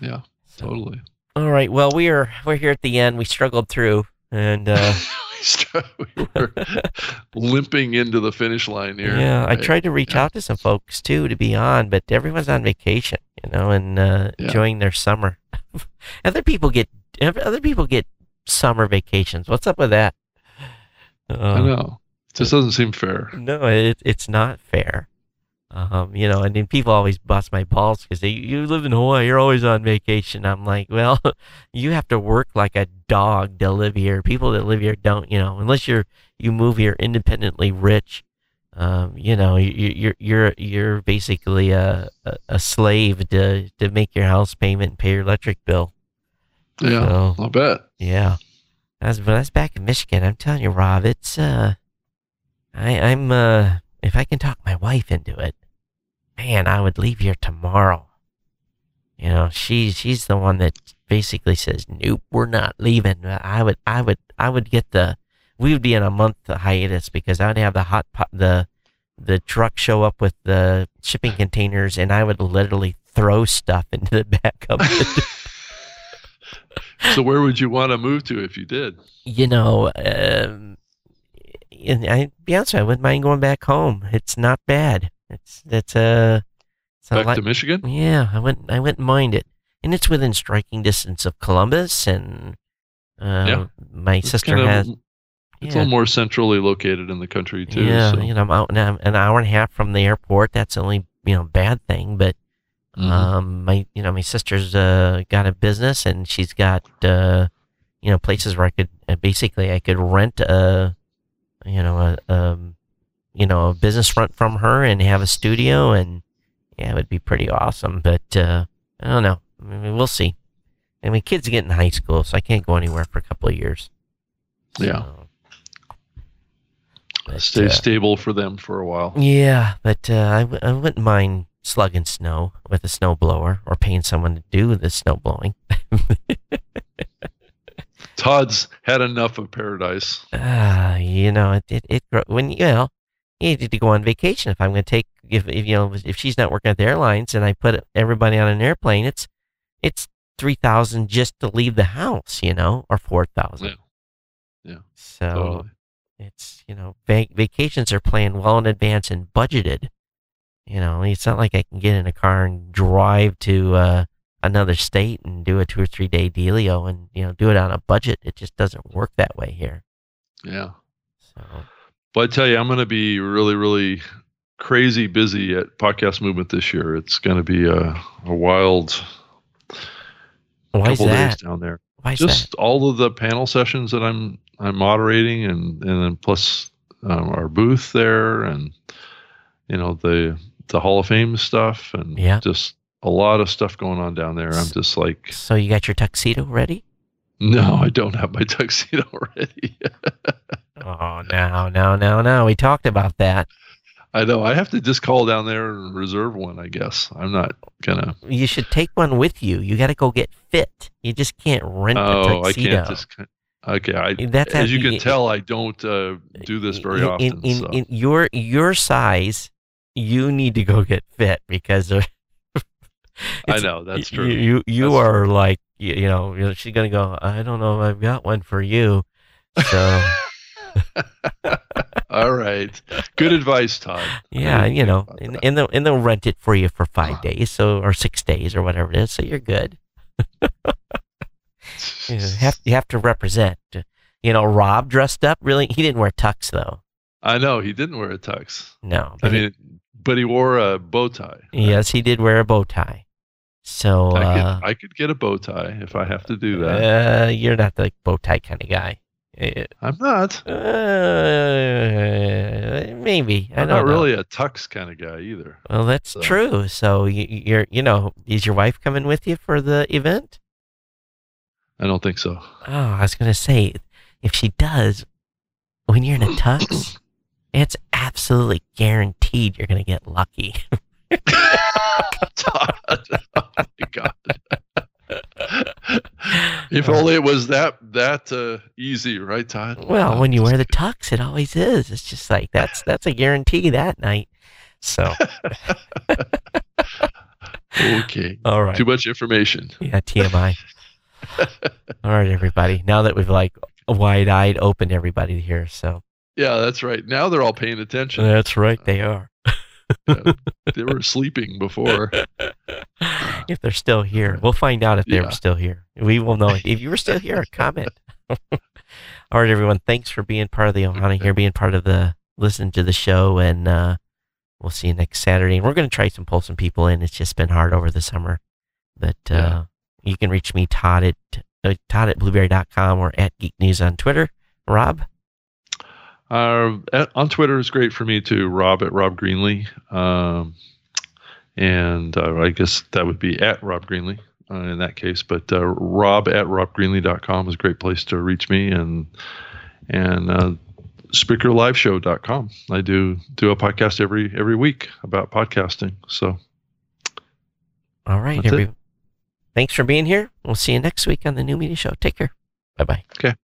Yeah, So- totally. All right. Well, we are we're here at the end. We struggled through, and uh, we were limping into the finish line here. yeah, I tried to reach Yeah. out to some folks too to be on, but everyone's on vacation, you know, and uh, Yeah. enjoying their summer. other people get other people get summer vacations. What's up with that? I Uh, know. Just doesn't seem fair. No, it, it's not fair. Um, you know, and then people always bust my balls because they you live in Hawaii, you're always on vacation. I'm like, well, you have to work like a dog to live here. People that live here don't, you know, unless you're you move here independently rich. Um, you know, you, you're you're you're basically a, a slave to to make your house payment and pay your electric bill. Yeah, So, I'll bet. yeah. That's but that's back in Michigan. I'm telling you, Rob, it's uh I I'm uh if I can talk my wife into it, man, I would leave here tomorrow. You know, she's she's the one that basically says, Nope, we're not leaving. I would I would I would get the we would be in a month hiatus because I would have the hot pot the the truck show up with the shipping containers and I would literally throw stuff into the back of it. So where would you want to move to if you did? you know, um, and I be honest, I wouldn't mind going back home. It's not bad. It's it's uh, Back like, to Michigan? yeah, I wouldn't I wouldn't mind it, and it's within striking distance of Columbus, and uh, Yeah. my It's sister kind of- has It's a little more centrally located in the country too. yeah, so. you know, I'm out an hour- an hour and a half from the airport. That's the only you know bad thing, but Mhm. um, my you know my sister's uh, got a business and she's got uh, you know places where I could uh, basically I could rent a you know a um, you know a business front from her and have a studio and yeah it would be pretty awesome. But uh, I don't know. I mean, we'll see. I mean, kids get in high school, so I can't go anywhere for a couple of years. Yeah. So, but, Stay uh, stable for them for a while. yeah, but uh, I, w- I wouldn't mind slugging snow with a snow blower or paying someone to do the snow blowing. Todd's had enough of paradise. Ah, you know, it, it, it when you know, you need to go on vacation. If I'm going to take, if, if you know, if she's not working at the airlines and I put everybody on an airplane, it's it's three thousand just to leave the house, you know, or four thousand. Yeah. Yeah, So Totally. it's you know, vac- vacations are planned well in advance and budgeted. You know, it's not like I can get in a car and drive to uh, another state and do a two or three day dealio and you know do it on a budget. It just doesn't work that way here. Yeah. So. But I tell you, I'm going to be really, really crazy busy at Podcast Movement this year. It's going to be a, a wild Why couple days down there. Why is Just all of the panel sessions that I'm I'm moderating, and and then plus um, our booth there, and you know the the Hall of Fame stuff, and Yeah. just a lot of stuff going on down there. I'm just like. So you got your tuxedo ready? no, I don't have my tuxedo ready. Oh no, no, no, no. We talked about that. I know I have to just call down there and reserve one. I guess I'm not gonna. You should take one with you. You got to go get fit. You just can't rent a Oh, I can't just. Okay, I, That's as you can tell, I don't uh, do this very in, often. In, so. in, in your your size, you need to go get fit because I know that's true. You you That's are like you, you know you know, she's gonna go. I don't know if I've got one for you. So All right, good advice, Todd. Yeah, you know, and, and they'll and they'll rent it for you for five days, so or six days or whatever it is. So you're good. You know, have you have to represent. You know, Rob dressed up. Really, he didn't wear tux though. I know he didn't wear a tux. No, I mean, but he wore a bow tie. Yes, he did wear a bow tie. So I could, uh, I could get a bow tie if I have to do that. uh, you're not the bow tie kind of guy. Uh, I'm not. maybe I I'm not know. really a tux kind of guy either. Well, that's So- true. So you, you're, you know, is your wife coming with you for the event? I don't think so. Oh, I was gonna say, if she does, when you're in a tux, it's absolutely guaranteed you're gonna get lucky. Todd. Oh my god. If only it was that that uh, easy, right, Todd? Well, when you wear the tux, it always is. It's just like that's that's a guarantee that night. So, okay. all right, Too much information. yeah, TMI. all right, everybody. Now that we've like wide-eyed opened everybody here, so Yeah, that's right. Now they're all paying attention. that's right, they are. they were sleeping before. if they're still here. We'll find out if they Yeah. were still here. We will know. If you were still here, comment. All right, everyone. Thanks for being part of the Ohana here, being part of the listening to the show, and uh, we'll see you next Saturday. And we're going to try some pull some people in. It's just been hard over the summer, but uh, Yeah. you can reach me Todd at uh, Todd at blubrry.com or at Geek News on Twitter. Rob. Uh, on Twitter is great for me too. Rob at Rob Greenlee, um, and uh, I guess that would be at Rob Greenlee uh, in that case. But uh, Rob at RobGreenlee.com is a great place to reach me, and and uh, SpreakerLiveShow.com. I do do a podcast every every week about podcasting. So All right, everyone. Thanks for being here. We'll see you next week on the New Media Show. Take care. Bye bye. okay,